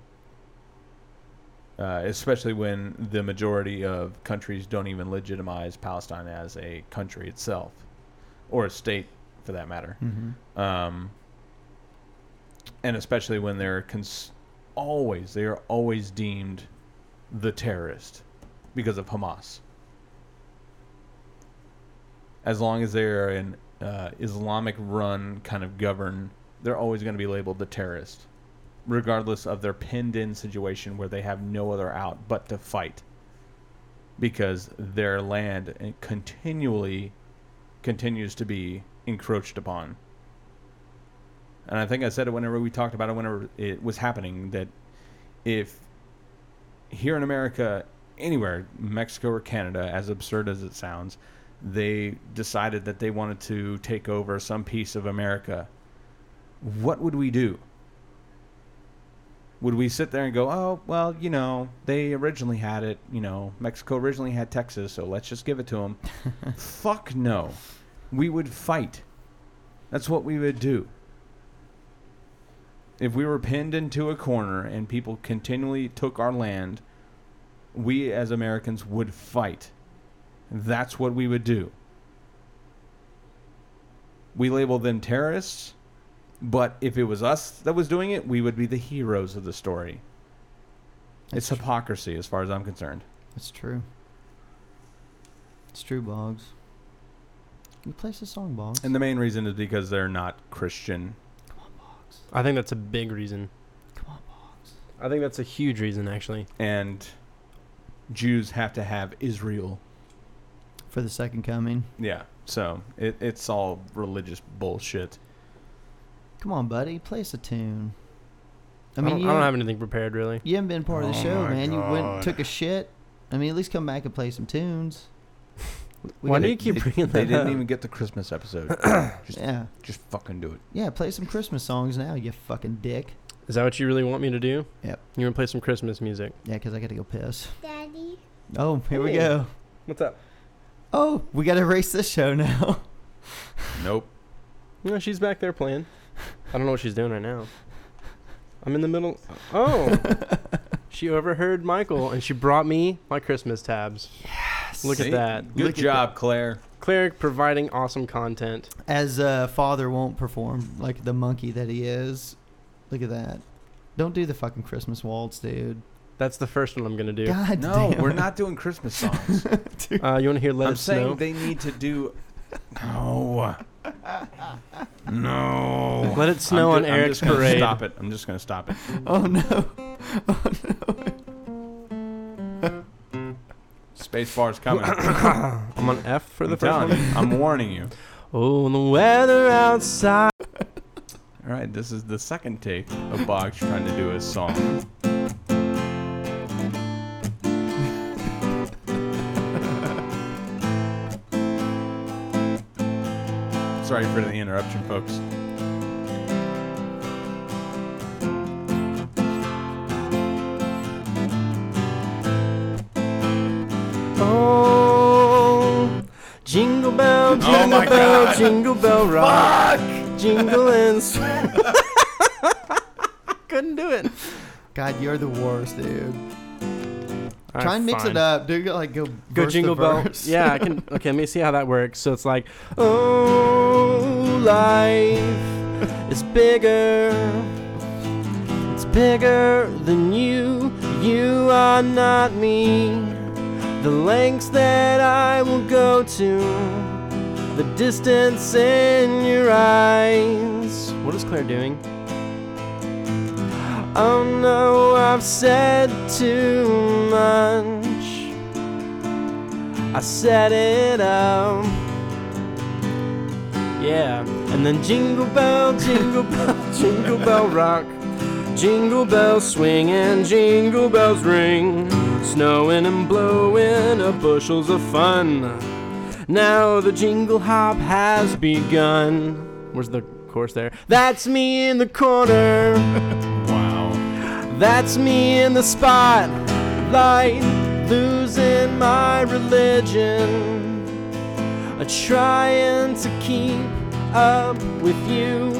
Uh, especially when the majority of countries don't even legitimize Palestine as a country itself, or a state, for that matter. Mm-hmm. um, and especially when they're cons- always they are always deemed the terrorist because of Hamas. As long as they're an uh, Islamic-run kind of govern, they're always going to be labeled the terrorist, regardless of their pinned-in situation where they have no other out but to fight, because their land uh, continually continues to be encroached upon. And I think I said it whenever we talked about it, whenever it was happening, that if here in America, anywhere, Mexico or Canada, as absurd as it sounds, they decided that they wanted to take over some piece of America, what would we do? Would we sit there and go, oh, well, you know, they originally had it, you know, Mexico originally had Texas, so let's just give it to them? (laughs) Fuck no. We would fight. That's what we would do if we were pinned into a corner and people continually took our land, we as Americans would fight. That's what we would do. We label them terrorists, but if it was us that was doing it, we would be the heroes of the story. It's That's, hypocrisy as far as I'm concerned. It's true. It's true, Boggs. You play the song, Boggs. And the main reason is because they're not Christian. Come on, Boggs. I think that's a big reason. Come on, Boggs. I think that's a huge reason, actually. And Jews have to have Israel. For the second coming. Yeah. So it, it's all religious bullshit. Come on, buddy. Play us a tune. I I, mean, don't, you, I don't have anything prepared, really. you haven't been part of the Oh show, my man. You went God. took a shit. I mean, at least come back and play some tunes. We (laughs) Why gotta- do you keep They- bringing that They didn't up? even get the Christmas episode. (coughs) just, Yeah, just fucking do it. yeah. Play some Christmas songs now, you fucking dick. Is that what you really want me to do? Yep. You want to play some Christmas music? Yeah, 'cause I gotta go piss. Daddy. Oh, here we Hey. go. What's up? Oh, we gotta erase this show now. (laughs) Nope. You know, she's back there playing. I don't know what she's doing right now. I'm in the middle. Oh, oh. (laughs) She overheard Michael and she brought me my Christmas tabs. Yes. Look See? at that. Good Look at job, Claire. Claire providing awesome content. As a father won't perform like the monkey that he is. Look at that. Don't do the fucking Christmas waltz, dude. That's the first one I'm gonna do. God No, damn. we're not doing Christmas (laughs) songs. Uh, you want to hear "Let I'm It saying Snow"? they need to do. (laughs) No. No. Let it snow I'm on ju- I'm Eric's just gonna parade. Stop it. I'm just gonna stop it. Oh no. (laughs) Oh no. Space bar's coming. (coughs) I'm on F for the I'm first telling one. you. I'm warning you. Oh, the weather outside. All right, this is the second take of Boggs trying to do his song. Sorry for the interruption, folks. Oh, jingle bell, oh jingle Oh my bell, God. jingle bell rock, jingle and swing. (laughs) Couldn't do it. God, you're the worst, dude. All Try and mix fine. it up. Do like go Go verse jingle to bell. verse. Yeah, I can. Okay, let me see how that works. So it's like, (laughs) oh, life is bigger. It's bigger than you. You are not me. The lengths that I will go to, the distance in your eyes. What is Claire doing? Oh no, I've said too much. I set it up. Yeah, and then jingle bell, jingle bell, (laughs) jingle bell rock. Jingle bells swing and jingle bells ring. Snowing and blowing are bushels of fun. Now the jingle hop has begun. Where's the chorus there? That's me in the corner. (laughs) Wow. That's me in the spotlight, losing my religion. Uh, trying to keep up with you,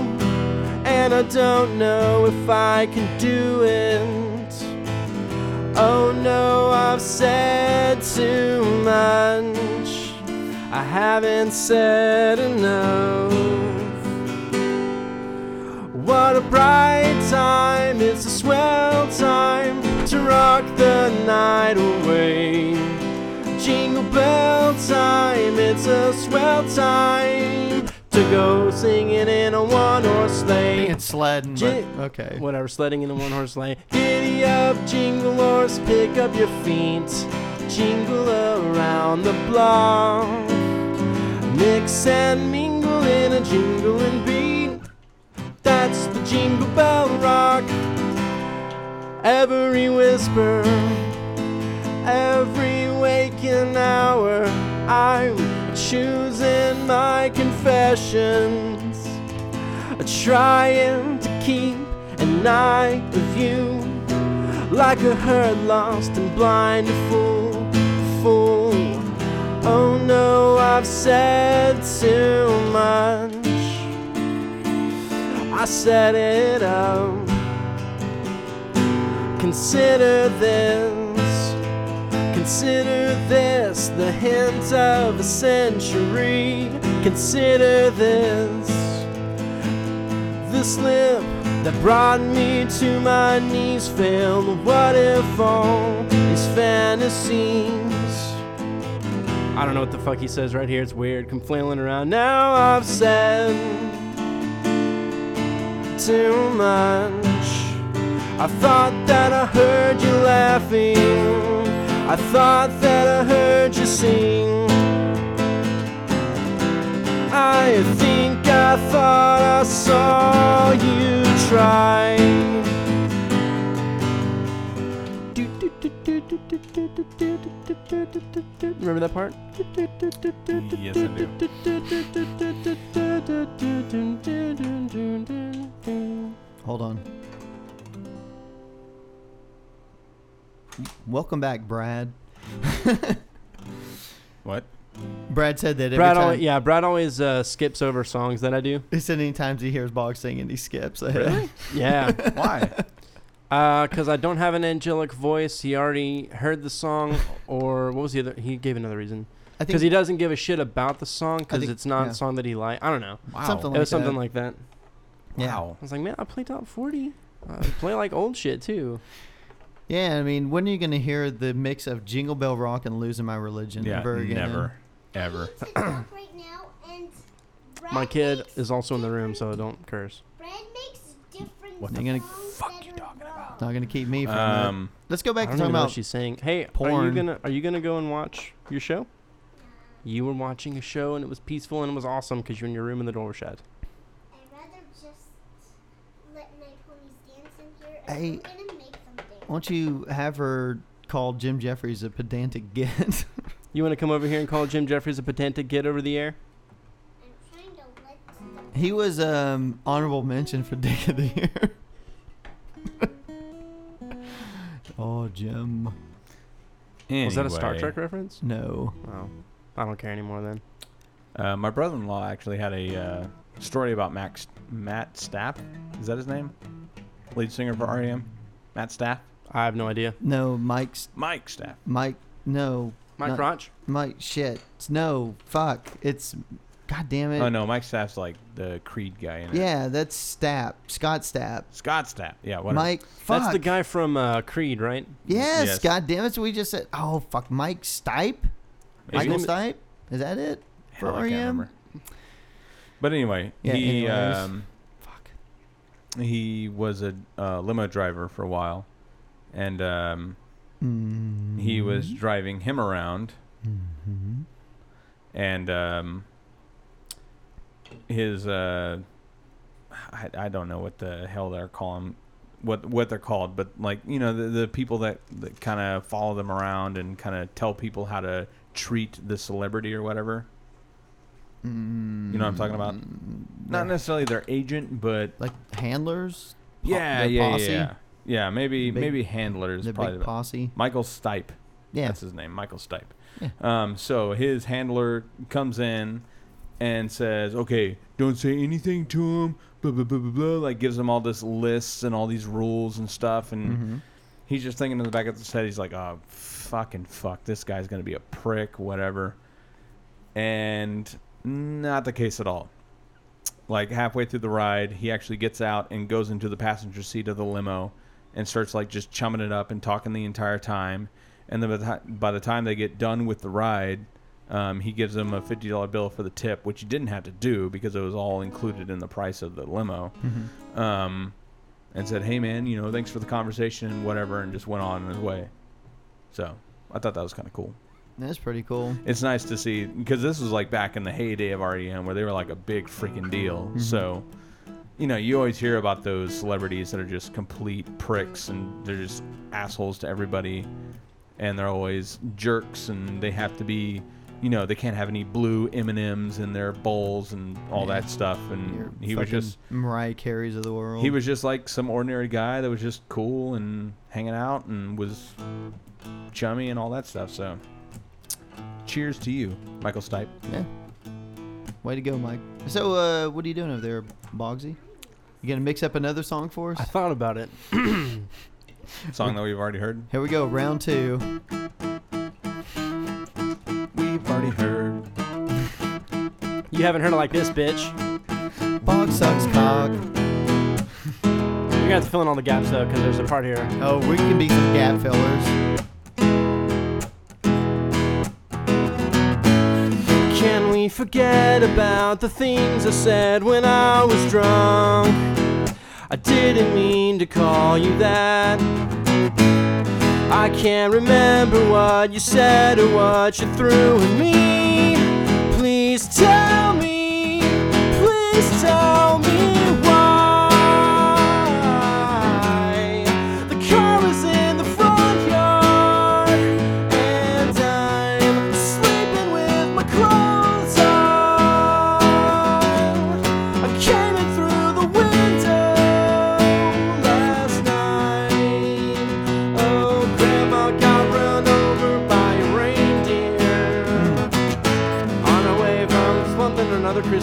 and I don't know if I can do it. Oh no, I've said too much. I haven't said enough. What a bright time, it's a swell time to rock the night away. Jingle bell time, it's a swell time to go singing in a one horse sleigh. it's sledding, Ji- but okay. Whatever, sledding in a one horse sleigh. Giddy up, jingle horse, pick up your feet. Jingle around the block. Mix and mingle in a jingling beat. That's the jingle bell rock. Every whisper, every waking hour, I'm choosing my confessions. Trying to keep an eye of you like a herd lost and blind fool, fool. Oh no, I've said too much. I set it up. Consider this. Consider this the hint of a century. Consider this. The slip that brought me to my knees failed. What if all these fantasies? I don't know what the fuck he says right here. It's weird. I'm flailing around. Now I've said too much. I thought that I heard you laughing. I thought that I heard you sing. I think I thought I saw you try. Remember that part? Yes, I do. Hold on. Welcome back, Brad. (laughs) What? Brad said that every Brad, time. always, yeah, Brad always uh, skips over songs that I do. He said any times he hears Boggs singing, he skips ahead. Really? (laughs) Yeah, Why? (laughs) Uh, cause I don't have an angelic voice. He already heard the song, or what was the other? He gave another reason. I think Because he doesn't give a shit about the song, because think- it's not yeah. a song that he liked. I don't know. Wow. Something it was something that. like that. yeah. Wow. I was like, man, I play top forty. I play like old shit too. Yeah, I mean, when are you going to hear the mix of Jingle Bell Rock and Losing My Religion Yeah, ever again? never, ever. I need to talk right now, and Brad My kid is also in the room, so don't curse. Brad makes different What the gonna- fuck you talking about? Not going to keep me from Um, that. Let's go back to don't talking even what about. she's saying. Hey, are you gonna are you gonna go and watch your show? You were watching a show and it was peaceful and it was awesome because you're in your room and the door was shut. I'd rather just let my ponies dance in here. Hey. And I'm gonna make them dance. Why don't you have her call Jim Jeffries a pedantic git? (laughs) You want to come over here and call Jim Jeffries a pedantic git over the air? I'm trying to let the he was um honorable mention for Dick of the Year. (laughs) oh, Jim. Was that a Star Trek reference? No. Oh, I don't care anymore then. Uh, my brother-in-law actually had a uh, story about Max Matt Stapp. Is that his name? Lead singer for REM. Matt Staff. I have no idea. No, Mike's Mike Staff. Mike. No, Mike Not- Crotch? Mike. Shit. No, fuck. It's. God damn it. Oh no, Mike Staff's like the Creed guy in it. Yeah, that's Stapp. Scott Stapp. Scott Stapp. Yeah, whatever. Mike. Fuck. That's the guy from uh, Creed, right? Yes, Yes. God damn it. So we just said. Oh fuck, Mike Stipe. Michael name- Stipe. Is that it? Hell, for I can't REM? remember. But anyway, Yeah, he anyways. um, Fuck. he was a uh, limo driver for a while, and um, Mm-hmm. he was driving him around, Mhm. and um, his uh, I, I don't know what the hell they're calling what what they're called, but like you know the the people that, that kind of follow them around and kind of tell people how to treat the celebrity or whatever. You know what I'm talking about? Not necessarily their agent, but like handlers. Yeah, yeah, yeah, yeah. Yeah, maybe Big- maybe handlers The probably big the- posse. Michael Stipe. Yeah. That's his name, Michael Stipe. Yeah. Um, so his handler comes in and says, "Okay, don't say anything to him." Blah blah blah blah blah. Like gives him all this lists and all these rules and stuff, and Mhm. he's just thinking in the back of his head, he's like, "Oh, fucking fuck, this guy's gonna be a prick, whatever." And not the case at all. Like halfway through the ride, he actually gets out and goes into the passenger seat of the limo and starts like just chumming it up and talking the entire time. And then by the, by the time they get done with the ride, um, he gives them a fifty dollar bill for the tip, which he didn't have to do because it was all included in the price of the limo. Um, and said, "Hey man, you know, thanks for the conversation and whatever," and just went on his way. So I thought that was kind of cool. That's pretty cool. It's nice to see because this was like back in the heyday of REM where they were like a big freaking deal. So, you know, you always hear about those celebrities that are just complete pricks and they're just assholes to everybody, and they're always jerks and they have to be, you know, they can't have any blue M and M's in their bowls and all Yeah. that stuff. And he was just Mariah Carey's of the world. he was just like some ordinary guy that was just cool and hanging out and was chummy and all that stuff. So, cheers to you, Michael Stipe. Yeah. Way to go, Mike. So, uh, what are you doing over there, Bogsy? You gonna mix up another song for us? I thought about it. (coughs) Song that we've already heard. Here we go, round two. We've already heard. You haven't heard it like this, bitch. Boggs sucks cock. You're gonna have to fill in all the gaps though, because there's a part here. Oh, we can be some gap fillers. We forget about the things I said when I was drunk? I didn't mean to call you that. I can't remember what you said or what you threw at me. Please tell me, please tell me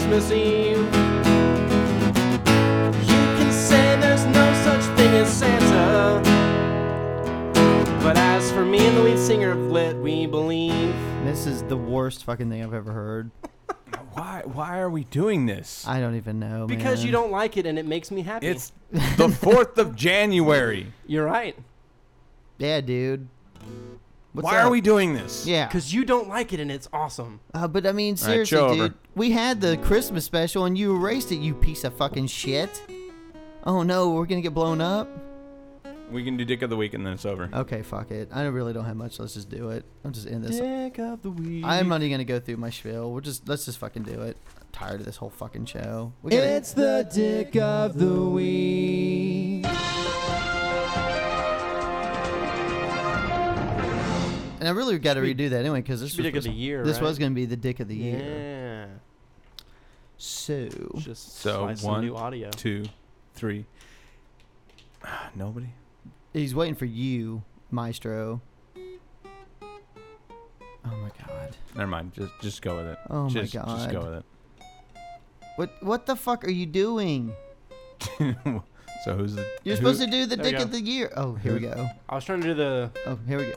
Christmas Eve. You can say there's no such thing as Santa. But as for me and the lead singer of Lit, we believe. This is the worst fucking thing I've ever heard. (laughs) Why? Why are we doing this? I don't even know. Because man. you don't like it and it makes me happy. It's the fourth of January. (laughs) You're right. Yeah, dude. What's Why up? are we doing this? Yeah. Because you don't like it and it's awesome. Uh, but I mean, All right, seriously, show dude. over. We had the Christmas special and you erased it, you piece of fucking shit. Oh no, we're gonna get blown up. We can do Dick of the Week and then it's over. Okay, fuck it. I really don't have much. Let's just do it. I'm just in this. Dick of the week. I'm not even gonna go through my spiel. We're just let's just fucking do it. I'm tired of this whole fucking show. We gotta, It's the Dick of the week. And I really got to redo that anyway because this should be was Dick of the year, This right? was gonna be the dick of the year. Yeah. So Just So, slice some one, new audio. Two, three. Ah, nobody. he's waiting for you, Maestro. Oh my god. Never mind. Just just go with it. Oh just, my god. Just go with it. What what the fuck are you doing? (laughs) so who's the? You're who- supposed to do the dick of the year. Oh, here we go. I was trying to do the. Oh, here we go.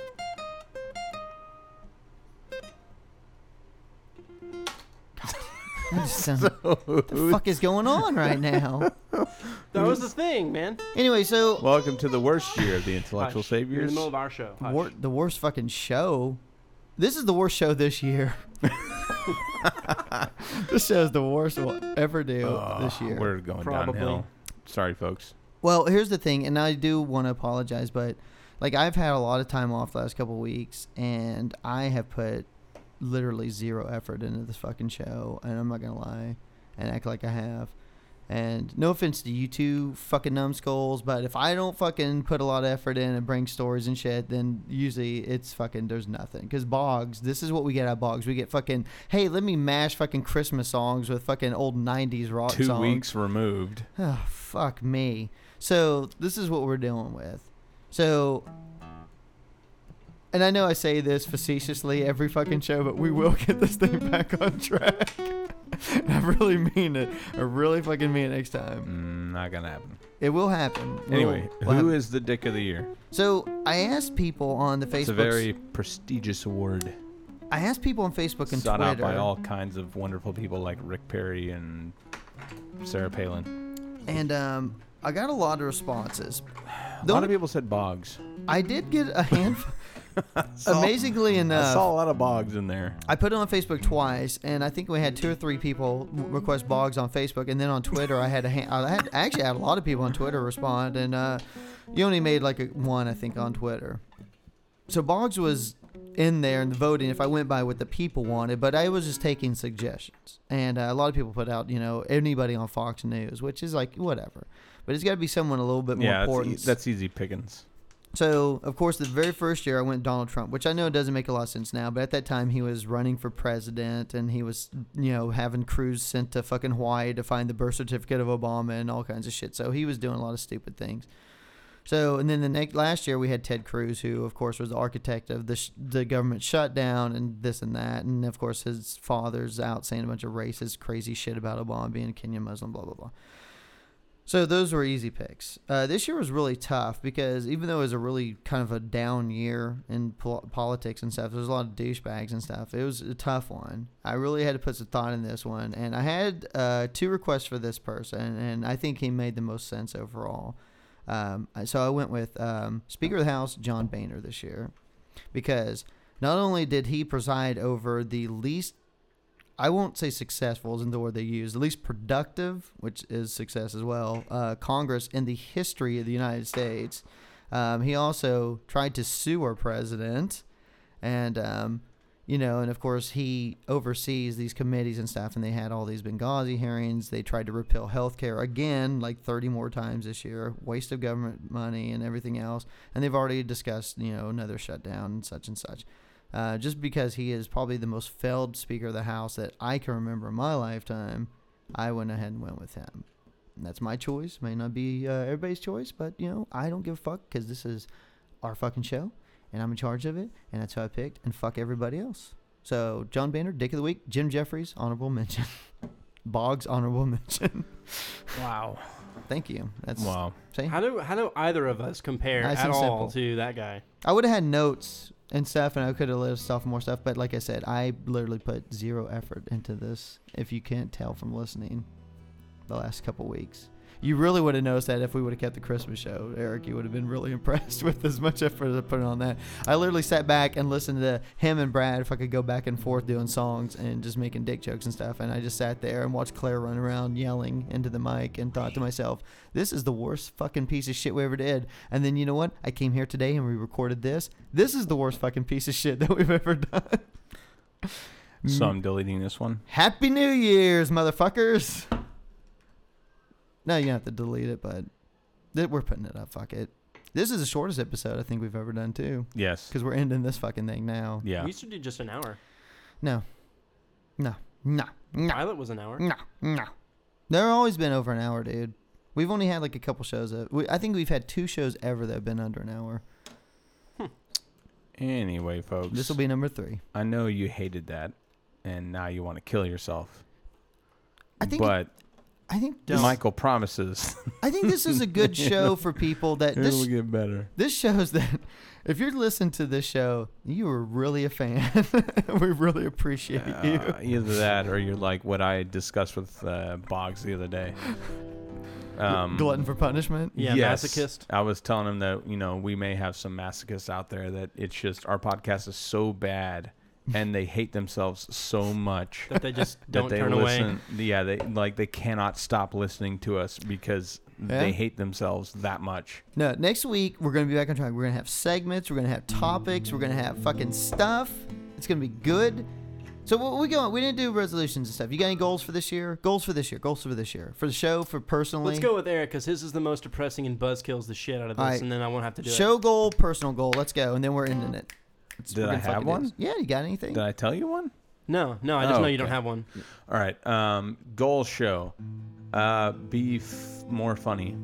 That just sounds- what the fuck is going on right now? (laughs) That was the thing, man. Anyway, so Welcome to the worst year of the intellectual Hush. You're in saviors. the middle of our show. Hush. wor- the worst fucking show. This is the worst show this year. (laughs) this show is the worst we'll ever do Oh, this year. We're going Probably. downhill. Sorry, folks. Well, here's the thing, and I do want to apologize, but like I've had a lot of time off the last couple weeks, and I have put literally zero effort into this fucking show, and I'm not gonna lie and act like I have. And no offense to you two fucking numbskulls, but if I don't fucking put a lot of effort in and bring stories and shit, then usually it's fucking there's nothing. Cause Boggs, this is what we get out of Boggs. We get fucking hey, let me mash fucking Christmas songs with fucking old '90s rock Two songs. weeks removed. Oh, (sighs) fuck me. So this is what we're dealing with. So, and I know I say this facetiously every fucking show, but we will get this thing back on track. (laughs) I really mean it. I really fucking mean it next time. Mm, not gonna happen. It will happen. We'll- Anyway, we'll who have- is the Dick of the Year? So I asked people on the Facebook. It's a very prestigious award, I asked people on Facebook and sought Twitter. out by all kinds of wonderful people like Rick Perry and Sarah Palin. and um, I got a lot of responses. A lot of people said Boggs. I did get a handful. (laughs) Amazingly I enough, saw a lot of Boggs in there. I put it on Facebook twice, and I think we had two or three people request Boggs on Facebook, and then on Twitter, I had a ha- I had I actually had a lot of people on Twitter respond, and uh, you only made like a, one, I think, on Twitter. So Boggs was in there and voting if I went by what the people wanted, but I was just taking suggestions, and uh, a lot of people put out, you know, anybody on Fox News, which is like whatever, but it's got to be someone a little bit more Yeah, important. that's easy pickings. So, of course, the very first year I went Donald Trump, which I know doesn't make a lot of sense now, but at that time he was running for president and he was, you know, having crews sent to fucking Hawaii to find the birth certificate of Obama and all kinds of shit. So he was doing a lot of stupid things. So, and then the next last year we had Ted Cruz, who of course was the architect of the sh- the government shutdown and this and that, and of course his father's out saying a bunch of racist, crazy shit about Obama being a Kenyan Muslim, blah blah blah. So those were easy picks. Uh, this year was really tough because even though it was a really kind of a down year in pol- politics and stuff, there was a lot of douchebags and stuff. It was a tough one. I really had to put some thought in this one, and I had uh, two requests for this person, and I think he made the most sense overall. Um, so I went with um, Speaker of the House John Boehner this year because not only did he preside over the least I won't say successful isn't the word they use, at least productive, which is success as well, uh, Congress in the history of the United States. Um, he also tried to sue our president, and um, you know, and of course he oversees these committees and stuff. And they had all these Benghazi hearings. They tried to repeal health care again, like 30 more times this year. Waste of government money and everything else. And they've already discussed, you know, another shutdown and such and such. Uh, just because he is probably the most failed Speaker of the House that I can remember in my lifetime, I went ahead and went with him. And that's my choice. May not be uh, everybody's choice, but you know, I don't give a fuck because this is our fucking show, and I'm in charge of it, and that's who I picked. And fuck everybody else. So John Boehner, Dick of the Week, Jim Jeffries, honorable (laughs) mention. Boggs, honorable mention. Wow. Thank you. That's Wow. See? How do how do either of us compare Nice at all simple. to that guy? I would have had notes and stuff, and I could have listed off more stuff. But like I said, I literally put zero effort into this. If you can't tell from listening, the last couple weeks, you really would have noticed that if we would have kept the Christmas show, Eric, you would have been really (laughs) impressed with as much effort I put on that. I literally sat back and listened to him and Brad if I could go back and forth doing songs and just making dick jokes and stuff. And I just sat there and watched Claire run around yelling into the mic and thought to myself, this is the worst fucking piece of shit we ever did. And then you know what? I came here today and we recorded this. This is the worst fucking piece of shit (laughs) that we've ever done. So mm. I'm deleting this one. Happy New Year's, motherfuckers. No, you don't have to delete it, but th- we're putting it up. Fuck it. This is the shortest episode I think we've ever done too, Yes. because we're ending this fucking thing now. Yeah. We used to do just an hour. No, no, no, no, Pilot was an hour. no, no. They've always been over an hour, dude. We've only had like a couple shows. That, we, I think we've had two shows ever that have been under an hour. Hmm. Anyway, folks. This will be number three. I know you hated that, and now you want to kill yourself. I think. but I think. This, Michael promises I think this is a good (laughs) show for people that this will get better. This shows that (laughs) if you're listening to this show, you are really a fan. (laughs) we really appreciate you. Uh, either that, or you're like what I discussed with uh, Boggs the other day. Um, Glutton for punishment. Yeah, yes. masochist. I was telling him that you know we may have some masochists out there that it's just our podcast is so bad and they hate themselves so much That they just that don't they turn away. Yeah, they like they cannot stop listening to us because Yeah. they hate themselves that much. No, next week we're gonna be back on track. We're gonna have segments. We're gonna have topics. We're gonna have fucking stuff. It's gonna be good. So what we going? We didn't do resolutions and stuff. You got any goals for this year? Goals for this year. Goals for this year. For the show. For personally. Let's go with Eric because his is the most depressing and buzz kills the shit out of this, Alright. and then I won't have to do it. Show goal, personal goal. Let's go, and then we're ending it. It's- Did I have one? this. Yeah, you got anything? Did I tell you one? No, no, I just Oh, know you don't have one. All right. Um, goal show. Uh, be f- more funny.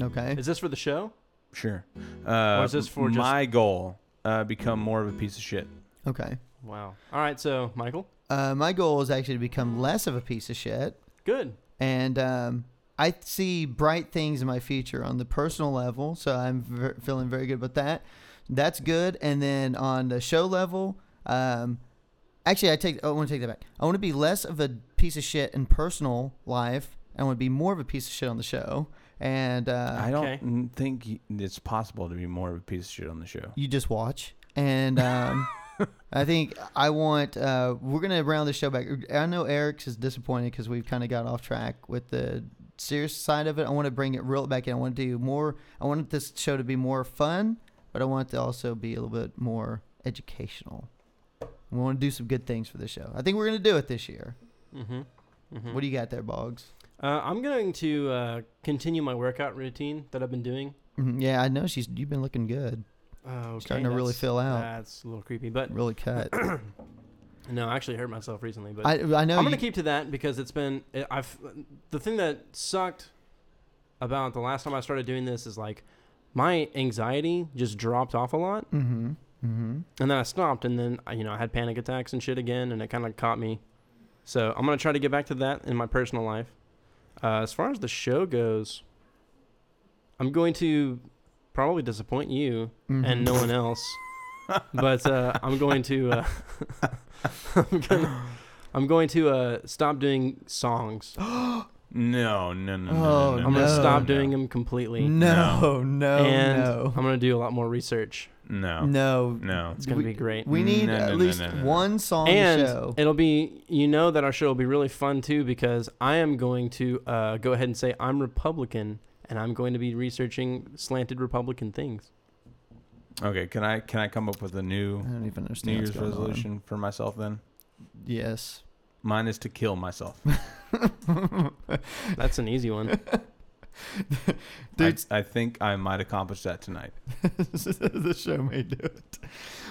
Okay. Is this for the show? Sure. Uh, Or is this for just- my goal? Uh, become more of a piece of shit. Okay. Wow. All right, so Michael, Uh, my goal is actually to become less of a piece of shit. good. and um, I see bright things in my future on the personal level, so I'm ver- feeling very good about that. That's good. And then on the show level, um, actually, I take I want to take that back. I want to be less of a piece of shit in personal life. I want to be more of a piece of shit on the show. And uh, I don't okay. think it's possible to be more of a piece of shit on the show. you just watch. And um, (laughs) I think I want. Uh, we're gonna round the show back. I know Eric's is disappointed because we've kind of got off track with the serious side of it. I want to bring it real back in. I want to do more. I want this show to be more fun, but I want it to also be a little bit more educational. We want to do some good things for the show. I think we're gonna do it this year. Mm-hmm. mm-hmm. What do you got there, Boggs? Uh, I'm going to uh, continue my workout routine that I've been doing. Mhm, Yeah, I know she's. You've been looking good. Uh, okay, Starting to really fill out. That's a little creepy, but Really cut. (coughs) no, I actually hurt myself recently. But I I know. I'm gonna keep to that because it's been I've the thing that sucked about the last time I started doing this is like my anxiety just dropped off a lot, Mm-hmm. Mm-hmm. and then I stopped, and then I- you know I had panic attacks and shit again, and it kind of caught me. So I'm gonna try to get back to that in my personal life. Uh, as far as the show goes, I'm going to probably disappoint you Mm-hmm. and no one else. but uh, I'm going to uh, (laughs) I'm, gonna, I'm going to uh, stop doing songs. (gasps) (gasps) No, no, no, no, Oh, no, no. I'm gonna No. stop doing them completely, No, no, and no. I'm gonna do a lot more research. No, No. no. It's gonna We- be great. We need No, no, at no, least no, no, no. one song and show. it'll be you know that our show will be really fun too because I am going to uh, go ahead and say I'm Republican and I'm going to be researching slanted Republican things. Okay, can I can I come up with a new don't even New. Year's what's going on. resolution for myself then? Yes. Mine is to kill myself. (laughs) That's an easy one. (laughs) Dude, I, I think I might accomplish that tonight. (laughs) the show may do it.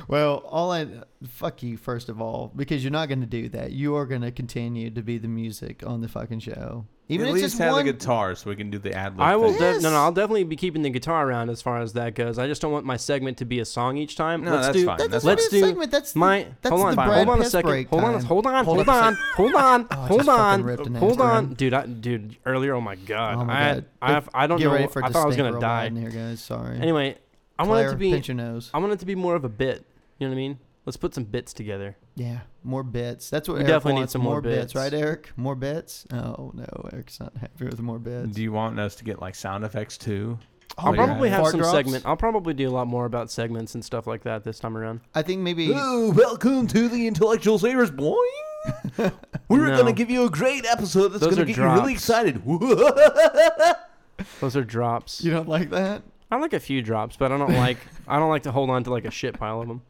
Well, all I fuck you first of all because you're not going to do that. You are going to continue to be the music on the fucking show, Even At if least just have one. the guitar so we can do the ad lib. I will. thing. De- Yes. no, no, I'll definitely be keeping the guitar around as far as that goes. I just don't want my segment to be a song each time. No, let's that's do, fine. That That's doesn't let's be do segment. That's the- my. that's hold on, the hold on a Piss second. break Hold on, time. hold on, Hold hold up a on, sec- hold on, (laughs) Oh, I hold just fucking on, ripped an hold on, Instagram. dude. I, dude, earlier. Oh my god, Oh my I, god. I, have, I don't Get know. ready for I thought I was gonna die. in here, guys. Sorry. Anyway, I want it Claire, to be. pinch your nose. I want it to be more of a bit. You know what I mean? Let's put some bits together. Yeah, more bits. That's what We Eric definitely need some more bits, bits. right, Eric? More bits? Oh no, Eric's not happy with more bits. Do you want us to get like sound effects too? Oh, I'll yeah. probably have Fart some drops? segment. I'll probably do a lot more about segments and stuff like that this time around. I think maybe. Oh, welcome to the Intellectual Saviors, boy. (laughs) We're No. gonna give you a great episode that's Those gonna are get you really excited. (laughs) Those are drops. You don't like that? I like a few drops, but I don't like. I don't like to hold on to like a shit pile of them.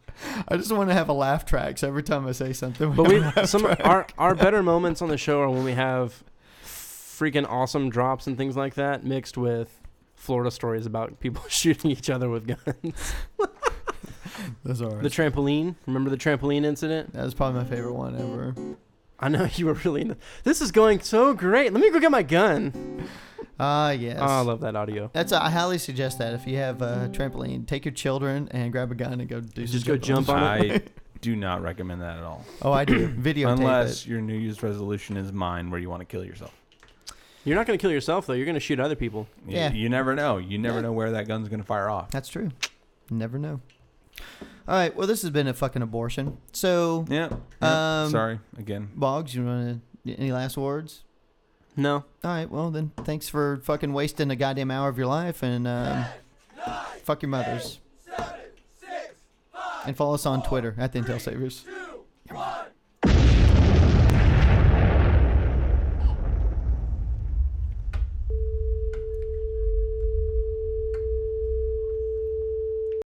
I just want to have a laugh track. So every time I say something, But we a laugh some track. our our better moments on the show are when we have freaking awesome drops and things like that mixed with Florida stories about people (laughs) shooting each other with guns. (laughs) Those are. The trampoline. Remember the trampoline incident? that was probably my favorite one ever. I know (laughs) you were really. Into, this is going so great. Let me go get my gun. Ah, yes. Oh, I love that audio. That's I highly suggest that if you have a trampoline, take your children and grab a gun and go do. Just go jump on it. (laughs) I do not recommend that at all. Oh, I do. (clears throat) Video Unless it. your New Year's resolution is mine, where you want to kill yourself. You're not going to kill yourself though. You're going to shoot other people. You- Yeah. You, never know. You never Yeah. know where that gun's gonna fire off. That's true. Never know. All right. Well, this has been a fucking abortion. So, Yeah. yeah. Um, Sorry again. Boggs, you want to any last words? No. All right. Well, then, thanks for fucking wasting a goddamn hour of your life and um, fuck your mothers. And follow us on Twitter at the Intel Saviors. One.